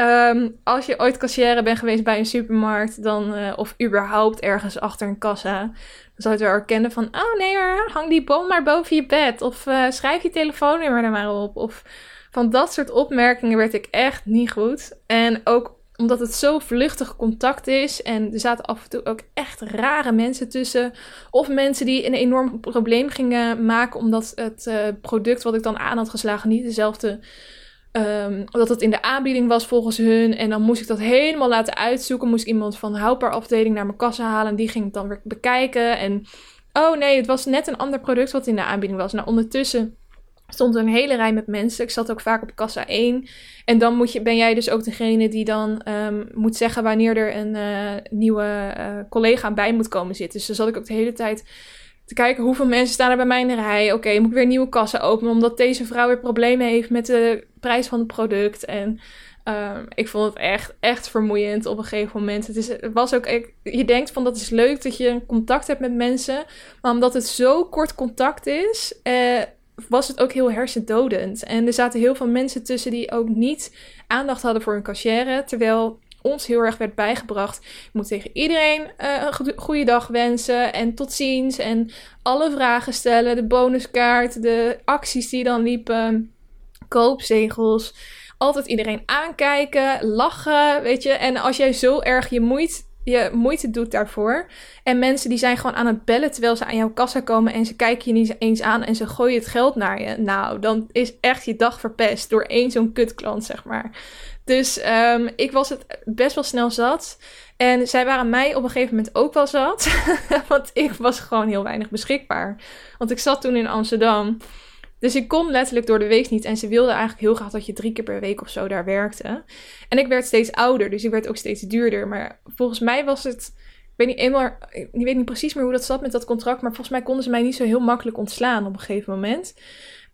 Um, als je ooit kassière bent geweest bij een supermarkt, dan, uh, of überhaupt ergens achter een kassa, dan zou je het wel herkennen van: oh nee, hang die boom maar boven je bed. Of schrijf je telefoonnummer er maar op. Of van dat soort opmerkingen werd ik echt niet goed. En ook omdat het zo vluchtig contact is. En er zaten af en toe ook echt rare mensen tussen. Of mensen die een enorm probleem gingen maken. Omdat het uh, product wat ik dan aan had geslagen niet dezelfde. Um, dat het in de aanbieding was volgens hun. En dan moest ik dat helemaal laten uitzoeken. Moest ik iemand van de houdbaarafdeling naar mijn kassa halen. En die ging het dan weer bekijken. En oh nee, het was net een ander product wat in de aanbieding was. Nou, ondertussen stond er een hele rij met mensen. Ik zat ook vaak op kassa 1. En dan moet je, ben jij dus ook degene die dan um, moet zeggen wanneer er een uh, nieuwe uh, collega bij moet komen zitten. Dus dan zat ik ook de hele tijd te kijken hoeveel mensen staan er bij mij in de rij. Oké, moet ik weer nieuwe kassen openen omdat deze vrouw weer problemen heeft met de prijs van het product. En um, ik vond het echt, echt vermoeiend op een gegeven moment. Het, is, was ook, je denkt van dat is leuk dat je contact hebt met mensen. Maar omdat het zo kort contact is, uh, was het ook heel hersendodend. En er zaten heel veel mensen tussen die ook niet aandacht hadden voor hun cashier. Terwijl ons heel erg werd bijgebracht. Je moet tegen iedereen uh, een goede dag wensen en tot ziens. En alle vragen stellen, de bonuskaart, de acties die dan liepen, koopzegels. Altijd iedereen aankijken, lachen, weet je. En als jij zo erg je moeite je moeite doet daarvoor. En mensen die zijn gewoon aan het bellen terwijl ze aan jouw kassa komen en ze kijken je niet eens aan en ze gooien het geld naar je. Nou, dan is echt je dag verpest door één zo'n kutklant, zeg maar. Dus um, ik was het best wel snel zat. En zij waren mij op een gegeven moment ook wel zat. *laughs* Want ik was gewoon heel weinig beschikbaar. Want ik zat toen in Amsterdam. Dus ik kon letterlijk door de week niet. En ze wilde eigenlijk heel graag dat je drie keer per week of zo daar werkte. En ik werd steeds ouder, dus ik werd ook steeds duurder. Maar volgens mij was het. Ik weet niet, eenmaal, ik weet niet precies meer hoe dat zat met dat contract. Maar volgens mij konden ze mij niet zo heel makkelijk ontslaan op een gegeven moment.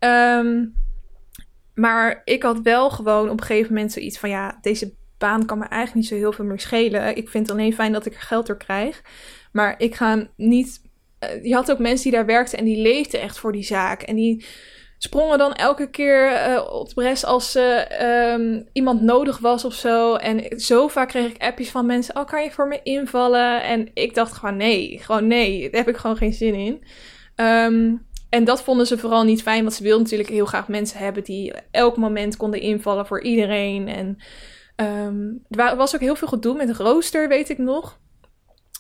Um, maar ik had wel gewoon op een gegeven moment zoiets van: ja, deze baan kan me eigenlijk niet zo heel veel meer schelen. Ik vind het alleen fijn dat ik er geld door krijg. Maar ik ga niet. Uh, je had ook mensen die daar werkten en die leefden echt voor die zaak. En die sprongen dan elke keer uh, op de bres als uh, iemand nodig was of zo. En zo vaak kreeg ik appjes van mensen: Oh, kan je voor me invallen? En ik dacht gewoon: Nee, gewoon nee. Daar heb ik gewoon geen zin in. Um, en dat vonden ze vooral niet fijn, want ze wilden natuurlijk heel graag mensen hebben die elk moment konden invallen voor iedereen. En um, er was ook heel veel gedoe met de rooster, weet ik nog.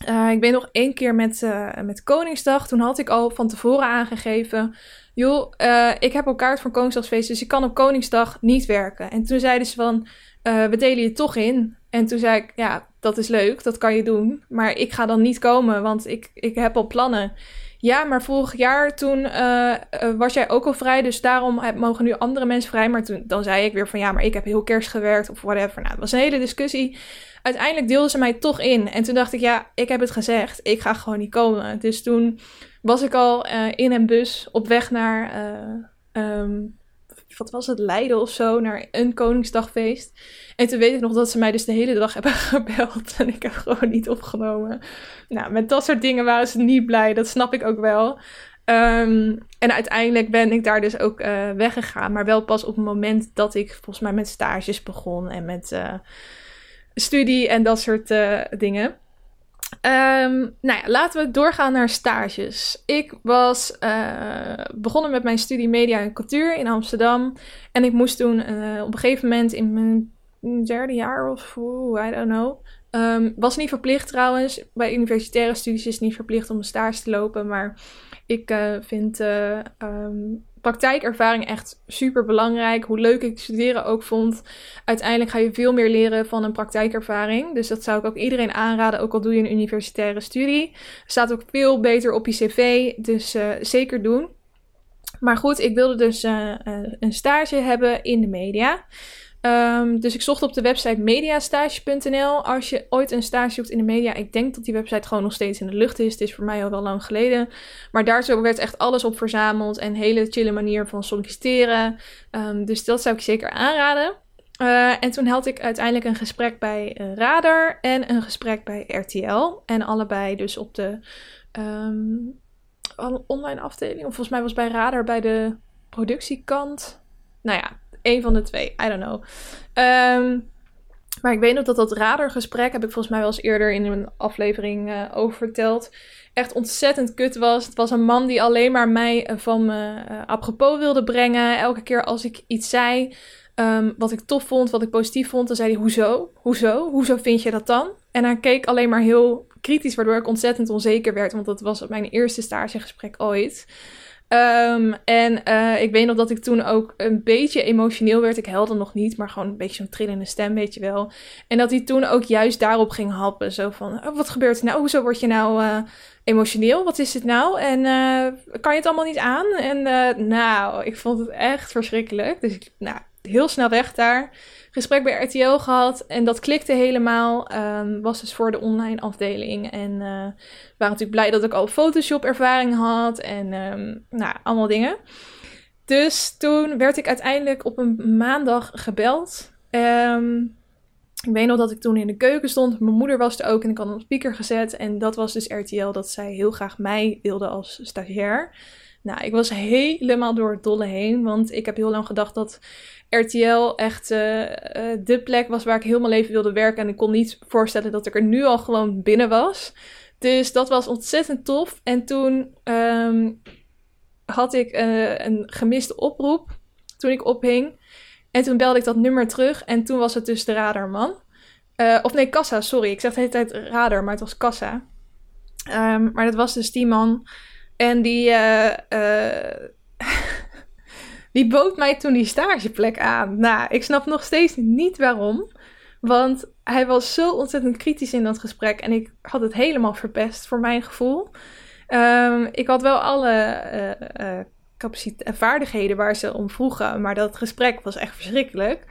Uh, ik ben nog één keer met, met Koningsdag. Toen had ik al van tevoren aangegeven. Joh, uh, ik heb al kaart voor Koningsdagsfeest, dus ik kan op Koningsdag niet werken. En toen zeiden ze van, we delen je toch in. En toen zei ik, ja, dat is leuk, dat kan je doen. Maar ik ga dan niet komen, want ik, ik heb al plannen. Ja, maar vorig jaar toen uh, was jij ook al vrij, dus daarom mogen nu andere mensen vrij. Maar toen dan zei ik weer van ja, maar ik heb heel kerst gewerkt of whatever. Nou, het was een hele discussie. Uiteindelijk deelden ze mij toch in. En toen dacht ik, ja, ik heb het gezegd. Ik ga gewoon niet komen. Dus toen was ik al in een bus op weg naar um, wat was het, Leiden of zo, naar een Koningsdagfeest. En toen weet ik nog dat ze mij dus de hele dag hebben *laughs* gebeld en ik heb gewoon niet opgenomen. Nou, met dat soort dingen waren ze niet blij, dat snap ik ook wel. Um, en uiteindelijk ben ik daar dus ook uh, weggegaan, maar wel pas op het moment dat ik volgens mij met stages begon en met uh, studie en dat soort uh, dingen. Um, nou ja, laten we doorgaan naar stages. Ik was uh, begonnen met mijn studie media en cultuur in Amsterdam. En ik moest toen uh, op een gegeven moment in mijn derde jaar of I don't know. Um, was niet verplicht trouwens. Bij universitaire studies is het niet verplicht om een stage te lopen. Maar ik uh, vind um, praktijkervaring echt super belangrijk. Hoe leuk ik studeren ook vond. Uiteindelijk ga je veel meer leren van een praktijkervaring. Dus dat zou ik ook iedereen aanraden, ook al doe je een universitaire studie. Staat ook veel beter op je cv, dus uh, zeker doen. Maar goed, ik wilde dus uh, een stage hebben in de media. Um, dus ik zocht op de website mediastage.nl. Als je ooit een stage zoekt in de media, ik denk dat die website gewoon nog steeds in de lucht is. Het is voor mij al wel lang geleden. Maar daar zo werd echt alles op verzameld en een hele chille manier van solliciteren. Um, dus dat zou ik zeker aanraden. Uh, en toen had ik uiteindelijk een gesprek bij Radar en een gesprek bij RTL. En allebei dus op de um, online afdeling. Of volgens mij was bij Radar bij de productiekant. Nou ja, een van de twee. I don't know. Um, maar ik weet nog dat dat radargesprek, heb ik volgens mij wel eens eerder in een aflevering uh, over verteld, echt ontzettend kut was. Het was een man die alleen maar mij van me uh, apropos wilde brengen. Elke keer als ik iets zei um, wat ik tof vond, wat ik positief vond, dan zei hij: Hoezo? Hoezo? Hoezo vind je dat dan? En hij keek alleen maar heel kritisch, waardoor ik ontzettend onzeker werd, want dat was mijn eerste stagegesprek ooit. Um, en uh, ik weet nog dat ik toen ook een beetje emotioneel werd. Ik helde nog niet, maar gewoon een beetje zo'n trillende stem, weet je wel. En dat hij toen ook juist daarop ging happen. Zo van, oh, wat gebeurt er nou? Hoezo word je nou uh, emotioneel? Wat is dit nou? En uh, kan je het allemaal niet aan? En nou, ik vond het echt verschrikkelijk. Dus ik, nou, heel snel weg daar gesprek bij RTL gehad en dat klikte helemaal. Um, was dus voor de online afdeling. En uh, waren natuurlijk blij dat ik al Photoshop ervaring had en um, nou, allemaal dingen. Dus toen werd ik uiteindelijk op een maandag gebeld. Um, ik weet nog dat ik toen in de keuken stond. Mijn moeder was er ook en ik had een speaker gezet. En dat was dus RTL dat zij heel graag mij wilde als stagiair. Nou, ik was helemaal door het dolle heen. Want ik heb heel lang gedacht dat RTL echt uh, de plek was waar ik heel mijn leven wilde werken. En ik kon niet voorstellen dat ik er nu al gewoon binnen was. Dus dat was ontzettend tof. En toen um, had ik uh, een gemiste oproep toen ik ophing. En toen belde ik dat nummer terug. En toen was het dus de radarman. Of nee, Kassa, sorry. Ik zeg de hele tijd radar, maar het was Kassa. Um, maar dat was dus die man. En die... *laughs* Die bood mij toen die stageplek aan. Nou, ik snap nog steeds niet waarom. Want hij was zo ontzettend kritisch in dat gesprek. En ik had het helemaal verpest voor mijn gevoel. Um, ik had wel alle uh, uh, vaardigheden waar ze om vroegen. Maar dat gesprek was echt verschrikkelijk.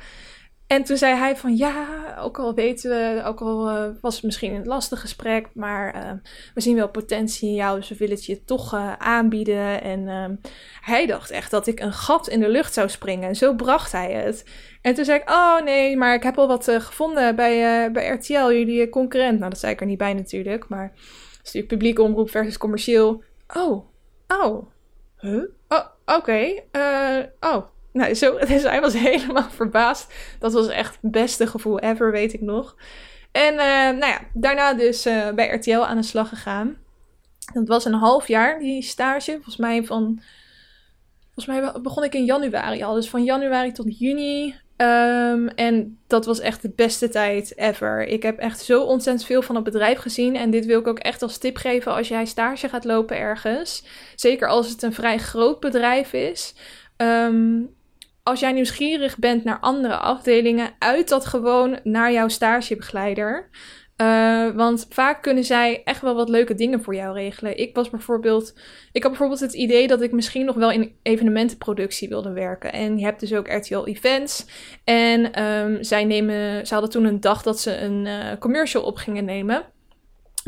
En toen zei hij van ja, ook al weten we, ook al uh, was het misschien een lastig gesprek, maar uh, we zien wel potentie in jou, dus we willen het je toch uh, aanbieden. En ehm, hij dacht echt dat ik een gat in de lucht zou springen. En zo bracht hij het. En toen zei ik, oh nee, maar ik heb al wat gevonden bij, bij RTL, jullie concurrent. Nou, dat zei ik er niet bij natuurlijk, maar het is natuurlijk publieke omroep versus commercieel. Oh, oh, huh? Oh, oké, oh, nou, zo, *laughs* dus hij was helemaal verbaasd. Dat was echt het beste gevoel ever, weet ik nog. En uh, nou ja, daarna dus uh, bij RTL aan de slag gegaan. Dat was een half jaar, die stage. Volgens mij van... Volgens mij begon ik in januari al. Dus van januari tot juni. Um, en dat was echt de beste tijd ever. Ik heb echt zo ontzettend veel van het bedrijf gezien. En dit wil ik ook echt als tip geven als jij stage gaat lopen ergens. Zeker als het een vrij groot bedrijf is. Um, als jij nieuwsgierig bent naar andere afdelingen, uit dat gewoon naar jouw stagebegeleider. Uh, want vaak kunnen zij echt wel wat leuke dingen voor jou regelen. Ik was bijvoorbeeld. Ik had bijvoorbeeld het idee dat ik misschien nog wel in evenementenproductie wilde werken. En je hebt dus ook RTL Events. En um, zij nemen. Ze hadden toen een dag dat ze een uh, commercial op gingen nemen.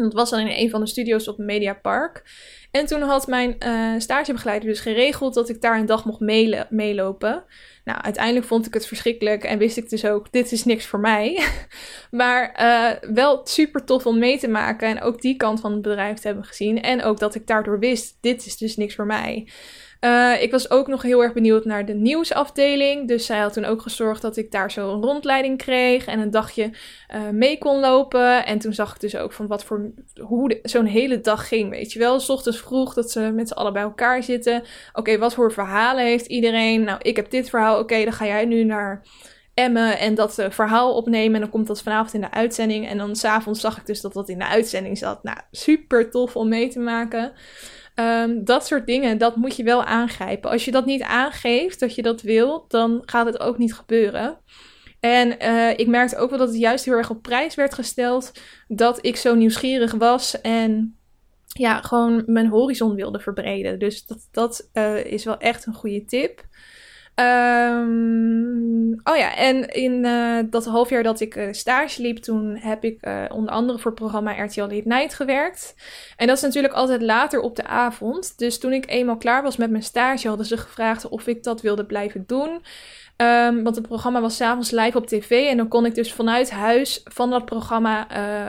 Dat was dan in een van de studio's op Mediapark. En toen had mijn uh, stagebegeleider dus geregeld dat ik daar een dag mocht meelopen. Nou, uiteindelijk vond ik het verschrikkelijk en wist ik dus ook, dit is niks voor mij. *laughs* maar uh, wel super tof om mee te maken en ook die kant van het bedrijf te hebben gezien. En ook dat ik daardoor wist, dit is dus niks voor mij. Uh, ik was ook nog heel erg benieuwd naar de nieuwsafdeling. Dus zij had toen ook gezorgd dat ik daar zo een rondleiding kreeg en een dagje uh, mee kon lopen. En toen zag ik dus ook van wat voor hoe zo'n hele dag ging. Weet je wel, s ochtends vroeg dat ze met z'n allen bij elkaar zitten. Oké, wat voor verhalen heeft iedereen? Nou, ik heb dit verhaal. Oké, dan ga jij nu naar. Emmen en dat uh, verhaal opnemen. En dan komt dat vanavond in de uitzending. En dan s'avonds zag ik dus dat dat in de uitzending zat. Nou, super tof om mee te maken. Ehm, dat soort dingen, dat moet je wel aangrijpen. Als je dat niet aangeeft, dat je dat wil, dan gaat het ook niet gebeuren. En uh, ik merkte ook wel dat het juist heel erg op prijs werd gesteld dat ik zo nieuwsgierig was en ja, gewoon mijn horizon wilde verbreden. Dus dat, dat uh, is wel echt een goede tip. Um, oh ja, en in uh, dat half jaar dat ik uh, stage liep, toen heb ik uh, onder andere voor het programma RTL Late Night gewerkt. En dat is natuurlijk altijd later op de avond. Dus toen ik eenmaal klaar was met mijn stage, hadden ze gevraagd of ik dat wilde blijven doen. Um, want het programma was s'avonds live op tv. En dan kon ik dus vanuit huis van dat programma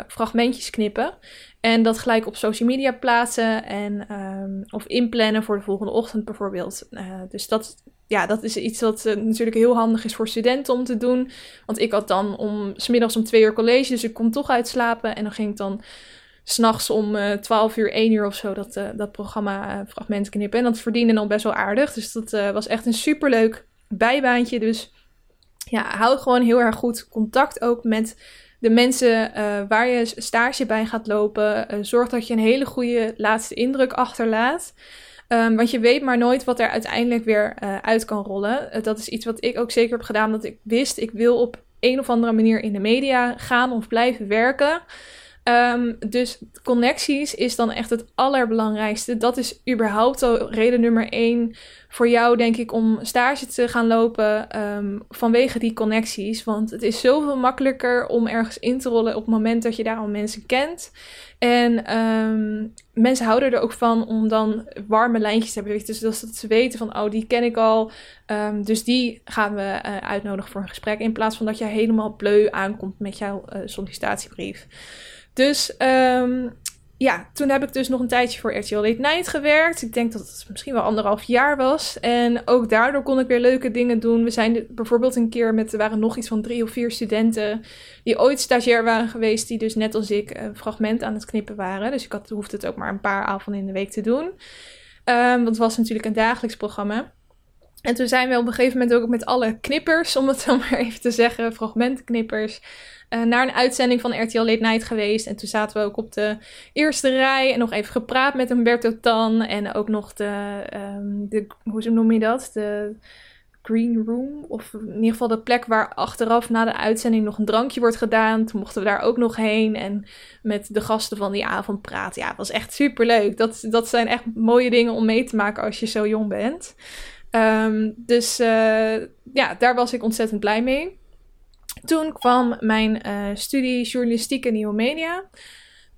fragmentjes knippen. En dat gelijk op social media plaatsen en, um, of inplannen voor de volgende ochtend bijvoorbeeld. dus dat ja, dat is iets wat uh, natuurlijk heel handig is voor studenten om te doen. Want ik had dan om smiddags om twee uur college, dus ik kon toch uitslapen. En dan ging ik dan s'nachts om uh, 12 uur, 1 uur of zo dat, dat programma fragment knippen. En dat verdiende dan best wel aardig. Dus dat was echt een superleuk bijbaantje. Dus ja, hou gewoon heel erg goed contact ook met de mensen waar je stage bij gaat lopen. zorg dat je een hele goede laatste indruk achterlaat. Um, want je weet maar nooit wat er uiteindelijk weer uh, uit kan rollen. Dat is iets wat ik ook zeker heb gedaan. Dat ik wist, ik wil op een of andere manier in de media gaan of blijven werken. Um, dus connecties is dan echt het allerbelangrijkste. Dat is überhaupt al reden nummer één voor jou, denk ik, om stage te gaan lopen um, vanwege die connecties. Want het is zoveel makkelijker om ergens in te rollen op het moment dat je daar al mensen kent. En um, mensen houden er ook van om dan warme lijntjes te hebben. Dus dat ze weten van, oh, die ken ik al. Dus die gaan we uh, uitnodigen voor een gesprek. In plaats van dat jij helemaal bleu aankomt met jouw uh, sollicitatiebrief. Dus um, ja, toen heb ik dus nog een tijdje voor RTL Late Night gewerkt. Ik denk dat het misschien wel anderhalf jaar was. En ook daardoor kon ik weer leuke dingen doen. We zijn bijvoorbeeld een keer met, er waren nog iets van drie of vier studenten die ooit stagiair waren geweest, die dus net als ik een fragment aan het knippen waren. Dus ik had, hoefde het ook maar een paar avonden in de week te doen. Um, want het was natuurlijk een dagelijks programma. En toen zijn we op een gegeven moment ook met alle knippers, om het zo *laughs* maar even te zeggen, fragmentenknippers, uh, naar een uitzending van RTL Late Night geweest. En toen zaten we ook op de eerste rij en nog even gepraat met Humberto Tan. En ook nog de, um, de hoe noem je dat? De green room. Of in ieder geval de plek waar achteraf na de uitzending nog een drankje wordt gedaan. Toen mochten we daar ook nog heen en met de gasten van die avond praten. Ja, het was echt super leuk. Dat, dat zijn echt mooie dingen om mee te maken als je zo jong bent. Um, dus uh, ja, daar was ik ontzettend blij mee. Toen kwam mijn uh, studie journalistiek en nieuwe media.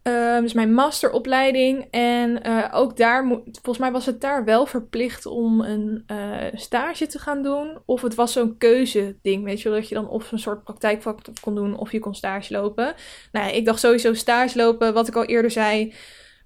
Uh, dus mijn masteropleiding. En uh, ook daar, volgens mij was het daar wel verplicht om een uh, stage te gaan doen. Of het was zo'n keuzeding, weet je wel, dat je dan of een soort praktijkvak kon doen of je kon stage lopen. Nou, ik dacht sowieso stage lopen, wat ik al eerder zei.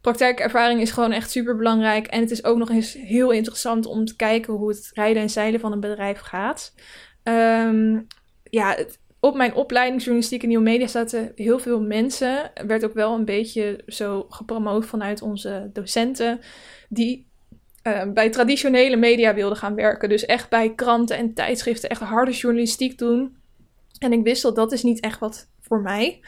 Praktijkervaring is gewoon echt super belangrijk. En het is ook nog eens heel interessant om te kijken hoe het rijden en zeilen van een bedrijf gaat. Um, ja, het, op mijn opleiding journalistiek en nieuwe media zaten heel veel mensen. Er werd ook wel een beetje zo gepromoot vanuit onze docenten. Die uh, bij traditionele media wilden gaan werken. Dus echt bij kranten en tijdschriften echt harde journalistiek doen. En ik wist dat dat is niet echt wat voor mij.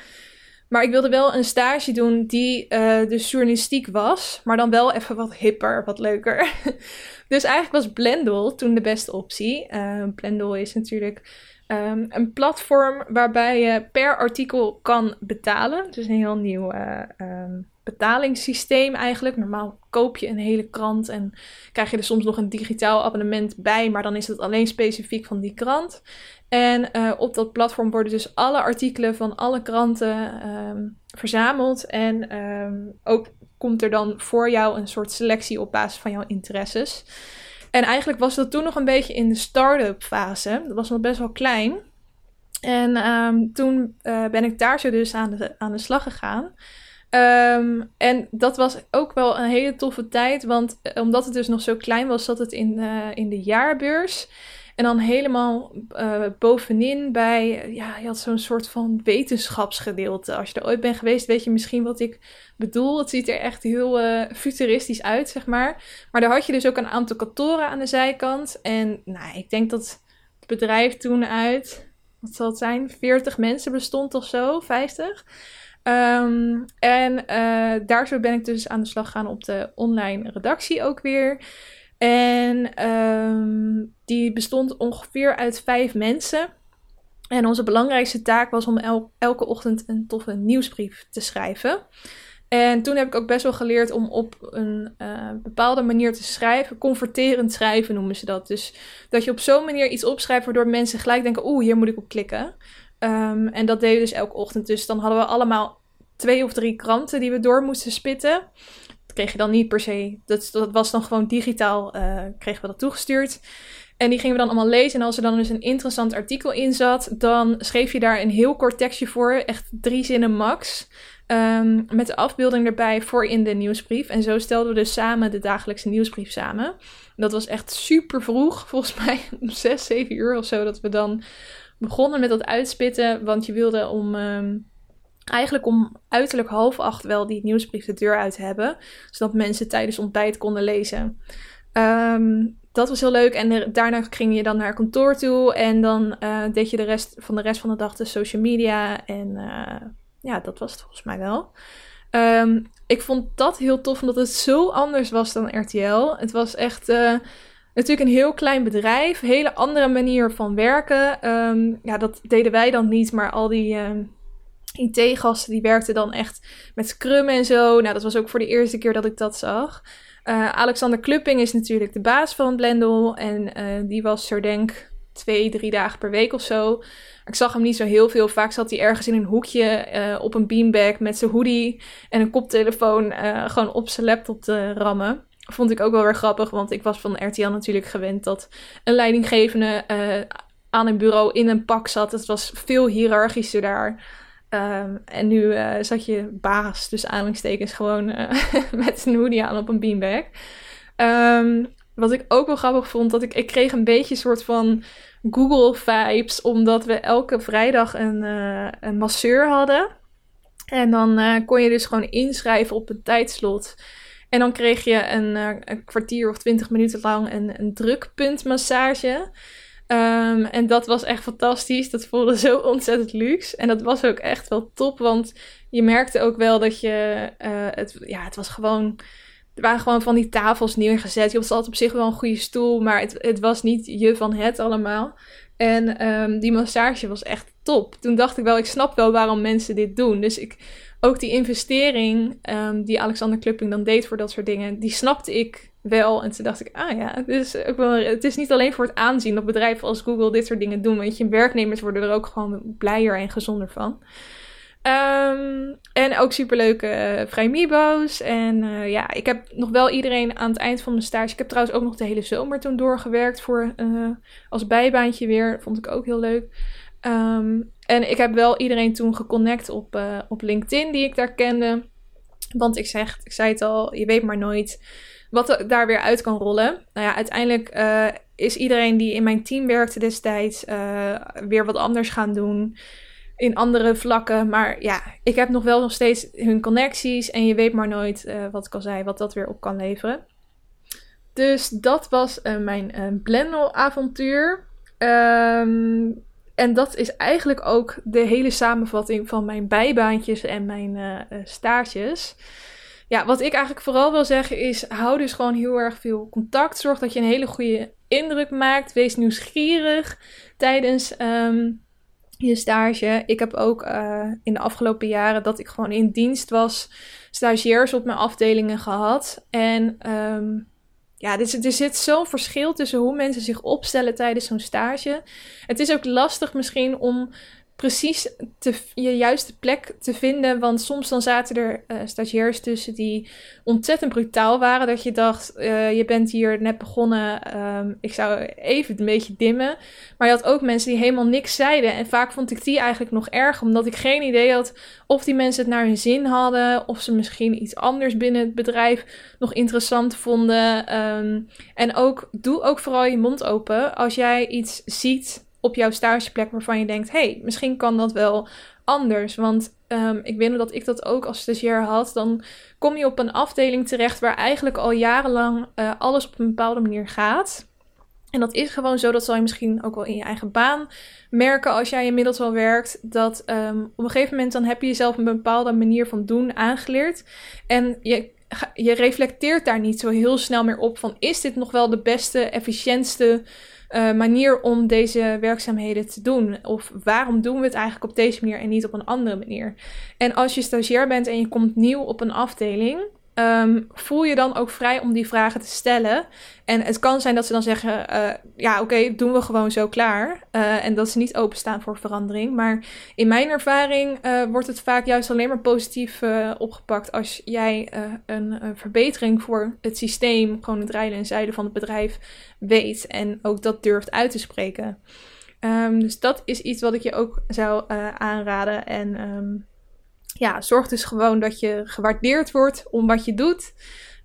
Maar ik wilde wel een stage doen die uh, dus journalistiek was, maar dan wel even wat hipper, wat leuker. *laughs* dus eigenlijk was Blendel toen de beste optie. Uh, Blendel is natuurlijk Um, een platform waarbij je per artikel kan betalen. Dus een heel nieuw uh, um, betalingssysteem eigenlijk. Normaal koop je een hele krant en krijg je er soms nog een digitaal abonnement bij, maar dan is het alleen specifiek van die krant. En uh, op dat platform worden dus alle artikelen van alle kranten um, verzameld. En ook komt er dan voor jou een soort selectie op basis van jouw interesses. En eigenlijk was dat toen nog een beetje in de start-up fase. Dat was nog best wel klein. En um, toen uh, ben ik daar zo dus aan de, aan de slag gegaan. Um, en dat was ook wel een hele toffe tijd, want uh, omdat het dus nog zo klein was, zat het in, uh, in de jaarbeurs. En dan helemaal uh, bovenin bij, ja, je had zo'n soort van wetenschapsgedeelte. Als je er ooit bent geweest, weet je misschien wat ik bedoel. Het ziet er echt heel uh, futuristisch uit, zeg maar. Maar daar had je dus ook een aantal kantoren aan de zijkant. En nou, ik denk dat het bedrijf toen uit, wat zal het zijn, 40 mensen bestond of zo, 50. Ehm, en uh, daardoor ben ik dus aan de slag gegaan op de online redactie ook weer. En um, die bestond ongeveer uit vijf mensen. En onze belangrijkste taak was om elke ochtend een toffe nieuwsbrief te schrijven. En toen heb ik ook best wel geleerd om op een uh, bepaalde manier te schrijven. Converterend schrijven noemen ze dat. Dus dat je op zo'n manier iets opschrijft waardoor mensen gelijk denken: oeh, hier moet ik op klikken. Um, en dat deden we dus elke ochtend. Dus dan hadden we allemaal twee of drie kranten die we door moesten spitten. Kreeg je dan niet per se. Dat, dat was dan gewoon digitaal, uh, kregen we dat toegestuurd. En die gingen we dan allemaal lezen. En als er dan dus een interessant artikel in zat, dan schreef je daar een heel kort tekstje voor. Echt drie zinnen max. Um, met de afbeelding erbij voor in de nieuwsbrief. En zo stelden we dus samen de dagelijkse nieuwsbrief samen. Dat was echt super vroeg, *laughs* volgens mij om 6, 7 uur of zo, dat we dan begonnen met dat uitspitten. Want je wilde om. Um, eigenlijk om uiterlijk half acht wel die nieuwsbrief de deur uit hebben. Zodat mensen tijdens ontbijt konden lezen. Um, dat was heel leuk. En daarna ging je dan naar kantoor toe. En dan uh, deed je de rest van de rest van de dag de social media. En uh, ja, dat was het volgens mij wel. Um, ik vond dat heel tof, omdat het zo anders was dan RTL. Het was echt uh, natuurlijk een heel klein bedrijf. Hele andere manier van werken. Um, ja, dat deden wij dan niet, maar al die IT-gasten die werkten dan echt met Scrum en zo. Nou, dat was ook voor de eerste keer dat ik dat zag. Uh, Alexander Klupping is natuurlijk de baas van Blendel. En uh, die was er denk twee, drie dagen per week of zo. Ik zag hem niet zo heel veel. Vaak zat hij ergens in een hoekje uh, op een beanbag met zijn hoodie en een koptelefoon gewoon op zijn laptop te rammen. Vond ik ook wel weer grappig, want ik was van RTL natuurlijk gewend dat een leidinggevende aan een bureau in een pak zat. Het was veel hiërarchischer daar. Um, en nu uh, zat je baas, dus aanhalingstekens, gewoon uh, *laughs* met een hoodie aan op een beanbag. Um, wat ik ook wel grappig vond, dat ik, ik kreeg een beetje een soort van Google-vibes, omdat we elke vrijdag een, uh, een masseur hadden. En dan kon je dus gewoon inschrijven op een tijdslot. En dan kreeg je een, een kwartier of twintig minuten lang een, een drukpuntmassage. Um, en dat was echt fantastisch. Dat voelde zo ontzettend luxe. En dat was ook echt wel top. Want je merkte ook wel dat je. Uh, het, ja, het was gewoon. Er waren gewoon van die tafels neergezet. Je had op zich wel een goede stoel. Maar het, het was niet je van het allemaal. En um, die massage was echt top. Toen dacht ik wel, ik snap wel waarom mensen dit doen. Dus ik, ook die investering um, die Alexander Klupping dan deed voor dat soort dingen, die snapte ik wel. En toen dacht ik, ah ja, dus ook wel, het is niet alleen voor het aanzien dat bedrijven als Google dit soort dingen doen. Want je werknemers worden er ook gewoon blijer en gezonder van. Um, en ook superleuke uh, vrijmibo's. En uh, ja, ik heb nog wel iedereen aan het eind van mijn stage. Ik heb trouwens ook nog de hele zomer toen doorgewerkt voor uh, als bijbaantje weer. Vond ik ook heel leuk. Um, en ik heb wel iedereen toen geconnect op, op LinkedIn die ik daar kende. Want ik, zeg, ik zei het al, je weet maar nooit wat daar weer uit kan rollen. Nou ja, uiteindelijk uh, is iedereen die in mijn team werkte destijds uh, weer wat anders gaan doen. In andere vlakken. Maar ja, ik heb nog wel nog steeds hun connecties. En je weet maar nooit, uh, wat ik al zei, wat dat weer op kan leveren. Dus dat was mijn Blendel-avontuur. Um, en dat is eigenlijk ook de hele samenvatting van mijn bijbaantjes en mijn stages ja, wat ik eigenlijk vooral wil zeggen is: hou dus gewoon heel erg veel contact. Zorg dat je een hele goede indruk maakt. Wees nieuwsgierig tijdens um, je stage. Ik heb ook uh, in de afgelopen jaren dat ik gewoon in dienst was, stagiairs op mijn afdelingen gehad. En um, ja, er, er zit zo'n verschil tussen hoe mensen zich opstellen tijdens zo'n stage. Het is ook lastig misschien om precies te, je juiste plek te vinden. Want soms dan zaten er uh, stagiairs tussen die ontzettend brutaal waren. Dat je dacht, uh, je bent hier net begonnen. Um, ik zou even een beetje dimmen. Maar je had ook mensen die helemaal niks zeiden. En vaak vond ik die eigenlijk nog erg. Omdat ik geen idee had of die mensen het naar hun zin hadden. Of ze misschien iets anders binnen het bedrijf nog interessant vonden. Um, en ook, doe ook vooral je mond open. Als jij iets ziet op jouw stageplek waarvan je denkt: hey, misschien kan dat wel anders. Want um, ik weet dat ik dat ook als stagiair had. Dan kom je op een afdeling terecht waar eigenlijk al jarenlang uh, alles op een bepaalde manier gaat. En dat is gewoon zo, dat zal je misschien ook wel in je eigen baan merken als jij inmiddels wel werkt. Dat um, op een gegeven moment dan heb je jezelf een bepaalde manier van doen aangeleerd. En je, je reflecteert daar niet zo heel snel meer op van is dit nog wel de beste, efficiëntste uh, manier om deze werkzaamheden te doen? Of waarom doen we het eigenlijk op deze manier en niet op een andere manier? En als je stagiair bent en je komt nieuw op een afdeling, Um, voel je dan ook vrij om die vragen te stellen. En het kan zijn dat ze dan zeggen: uh, Ja, oké, doen we gewoon zo klaar. Uh, en dat ze niet openstaan voor verandering. Maar in mijn ervaring uh, wordt het vaak juist alleen maar positief opgepakt als jij een, verbetering voor het systeem, gewoon het rijden en zeilen van het bedrijf, weet. En ook dat durft uit te spreken. Um, dus dat is iets wat ik je ook zou aanraden. En. Um, ja, zorg dus gewoon dat je gewaardeerd wordt om wat je doet.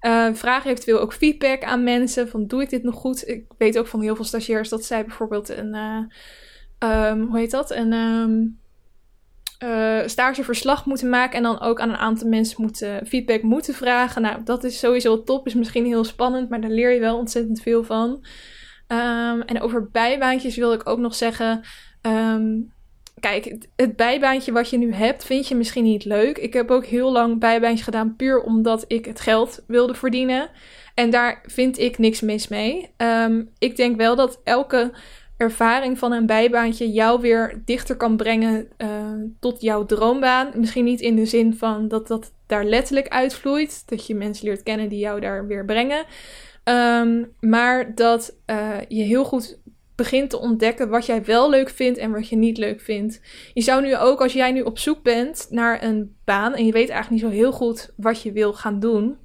Uh, vraag eventueel ook feedback aan mensen van doe ik dit nog goed? Ik weet ook van heel veel stagiairs dat zij bijvoorbeeld een, uh, um, hoe heet dat? Een um, uh, stageverslag moeten maken en dan ook aan een aantal mensen moeten feedback moeten vragen. Nou, dat is sowieso top, is misschien heel spannend, maar daar leer je wel ontzettend veel van. Um, en over bijbaantjes wil ik ook nog zeggen. Kijk, het bijbaantje wat je nu hebt, vind je misschien niet leuk. Ik heb ook heel lang bijbaantje gedaan, puur omdat ik het geld wilde verdienen. En daar vind ik niks mis mee. Um, ik denk wel dat elke ervaring van een bijbaantje jou weer dichter kan brengen uh, tot jouw droombaan. Misschien niet in de zin van dat dat daar letterlijk uitvloeit. Dat je mensen leert kennen die jou daar weer brengen. Um, maar dat uh, je heel goed begint te ontdekken wat jij wel leuk vindt en wat je niet leuk vindt. Je zou nu ook, als jij nu op zoek bent naar een baan en je weet eigenlijk niet zo heel goed wat je wil gaan doen,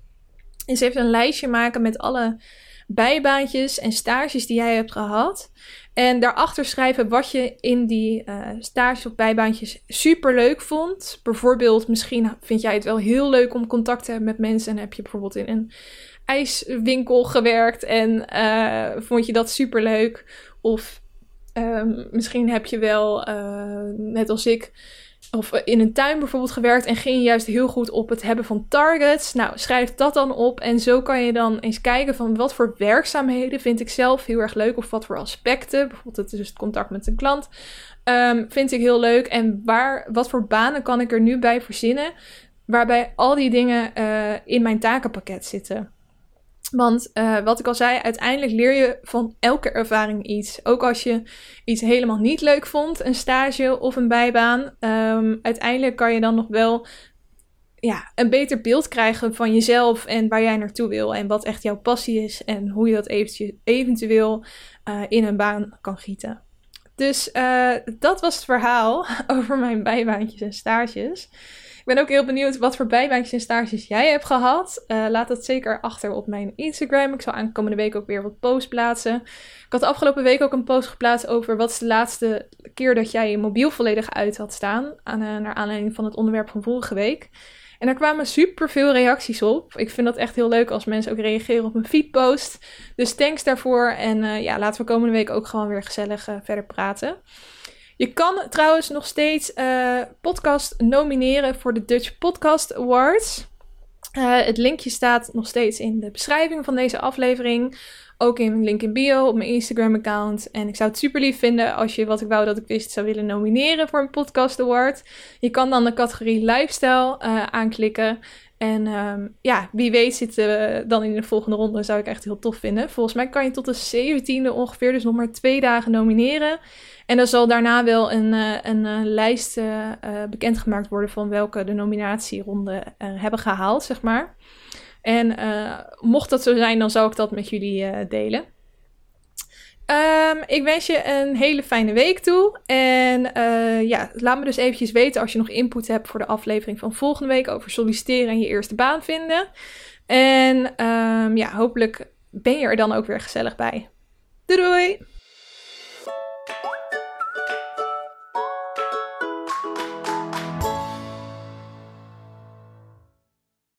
eens even een lijstje maken met alle bijbaantjes en stages die jij hebt gehad. En daarachter schrijven wat je in die uh, stages of bijbaantjes super leuk vond. Bijvoorbeeld, misschien vind jij het wel heel leuk om contact te hebben met mensen. En heb je bijvoorbeeld in een ijswinkel gewerkt en uh, vond je dat super leuk. Of um, misschien heb je wel, uh, net als ik, of in een tuin bijvoorbeeld gewerkt en ging je juist heel goed op het hebben van targets. Nou, schrijf dat dan op en zo kan je dan eens kijken van wat voor werkzaamheden vind ik zelf heel erg leuk of wat voor aspecten, bijvoorbeeld het, dus het contact met een klant, um, vind ik heel leuk en waar, wat voor banen kan ik er nu bij verzinnen waarbij al die dingen uh, in mijn takenpakket zitten. Want uh, wat ik al zei, uiteindelijk leer je van elke ervaring iets. Ook als je iets helemaal niet leuk vond, een stage of een bijbaan. Um, uiteindelijk kan je dan nog wel ja, een beter beeld krijgen van jezelf en waar jij naartoe wil. En wat echt jouw passie is en hoe je dat eventueel uh, in een baan kan gieten. Dus uh, dat was het verhaal *laughs* over mijn bijbaantjes en stages. Ik ben ook heel benieuwd wat voor bijbaantjes en stages jij hebt gehad. Uh, laat dat zeker achter op mijn Instagram. Ik zal aankomende week ook weer wat posts plaatsen. Ik had de afgelopen week ook een post geplaatst over wat is de laatste keer dat jij je mobiel volledig uit had staan. Aan, uh, naar aanleiding van het onderwerp van vorige week. En daar kwamen super veel reacties op. Ik vind dat echt heel leuk als mensen ook reageren op een feedpost. Dus thanks daarvoor. En uh, ja, laten we komende week ook gewoon weer gezellig verder praten. Je kan trouwens nog steeds uh, podcast nomineren voor de Dutch Podcast Awards. Uh, het linkje staat nog steeds in de beschrijving van deze aflevering. Ook in link in bio op mijn Instagram-account. En ik zou het super lief vinden als je wat ik wou dat ik wist zou willen nomineren voor een podcast award. Je kan dan de categorie lifestyle uh, aanklikken. En um, ja, wie weet zitten we dan in de volgende ronde. Zou ik echt heel tof vinden. Volgens mij kan je tot de 17e ongeveer, dus nog maar twee dagen nomineren. En dan zal daarna wel een, uh, een uh, lijst uh, bekendgemaakt worden van welke de nominatieronde hebben gehaald, zeg maar. En mocht dat zo zijn, dan zou ik dat met jullie delen. Um, ik wens je een hele fijne week toe. En uh, ja, laat me dus eventjes weten als je nog input hebt voor de aflevering van volgende week over solliciteren en je eerste baan vinden. En um, ja, hopelijk ben je er dan ook weer gezellig bij. Doei!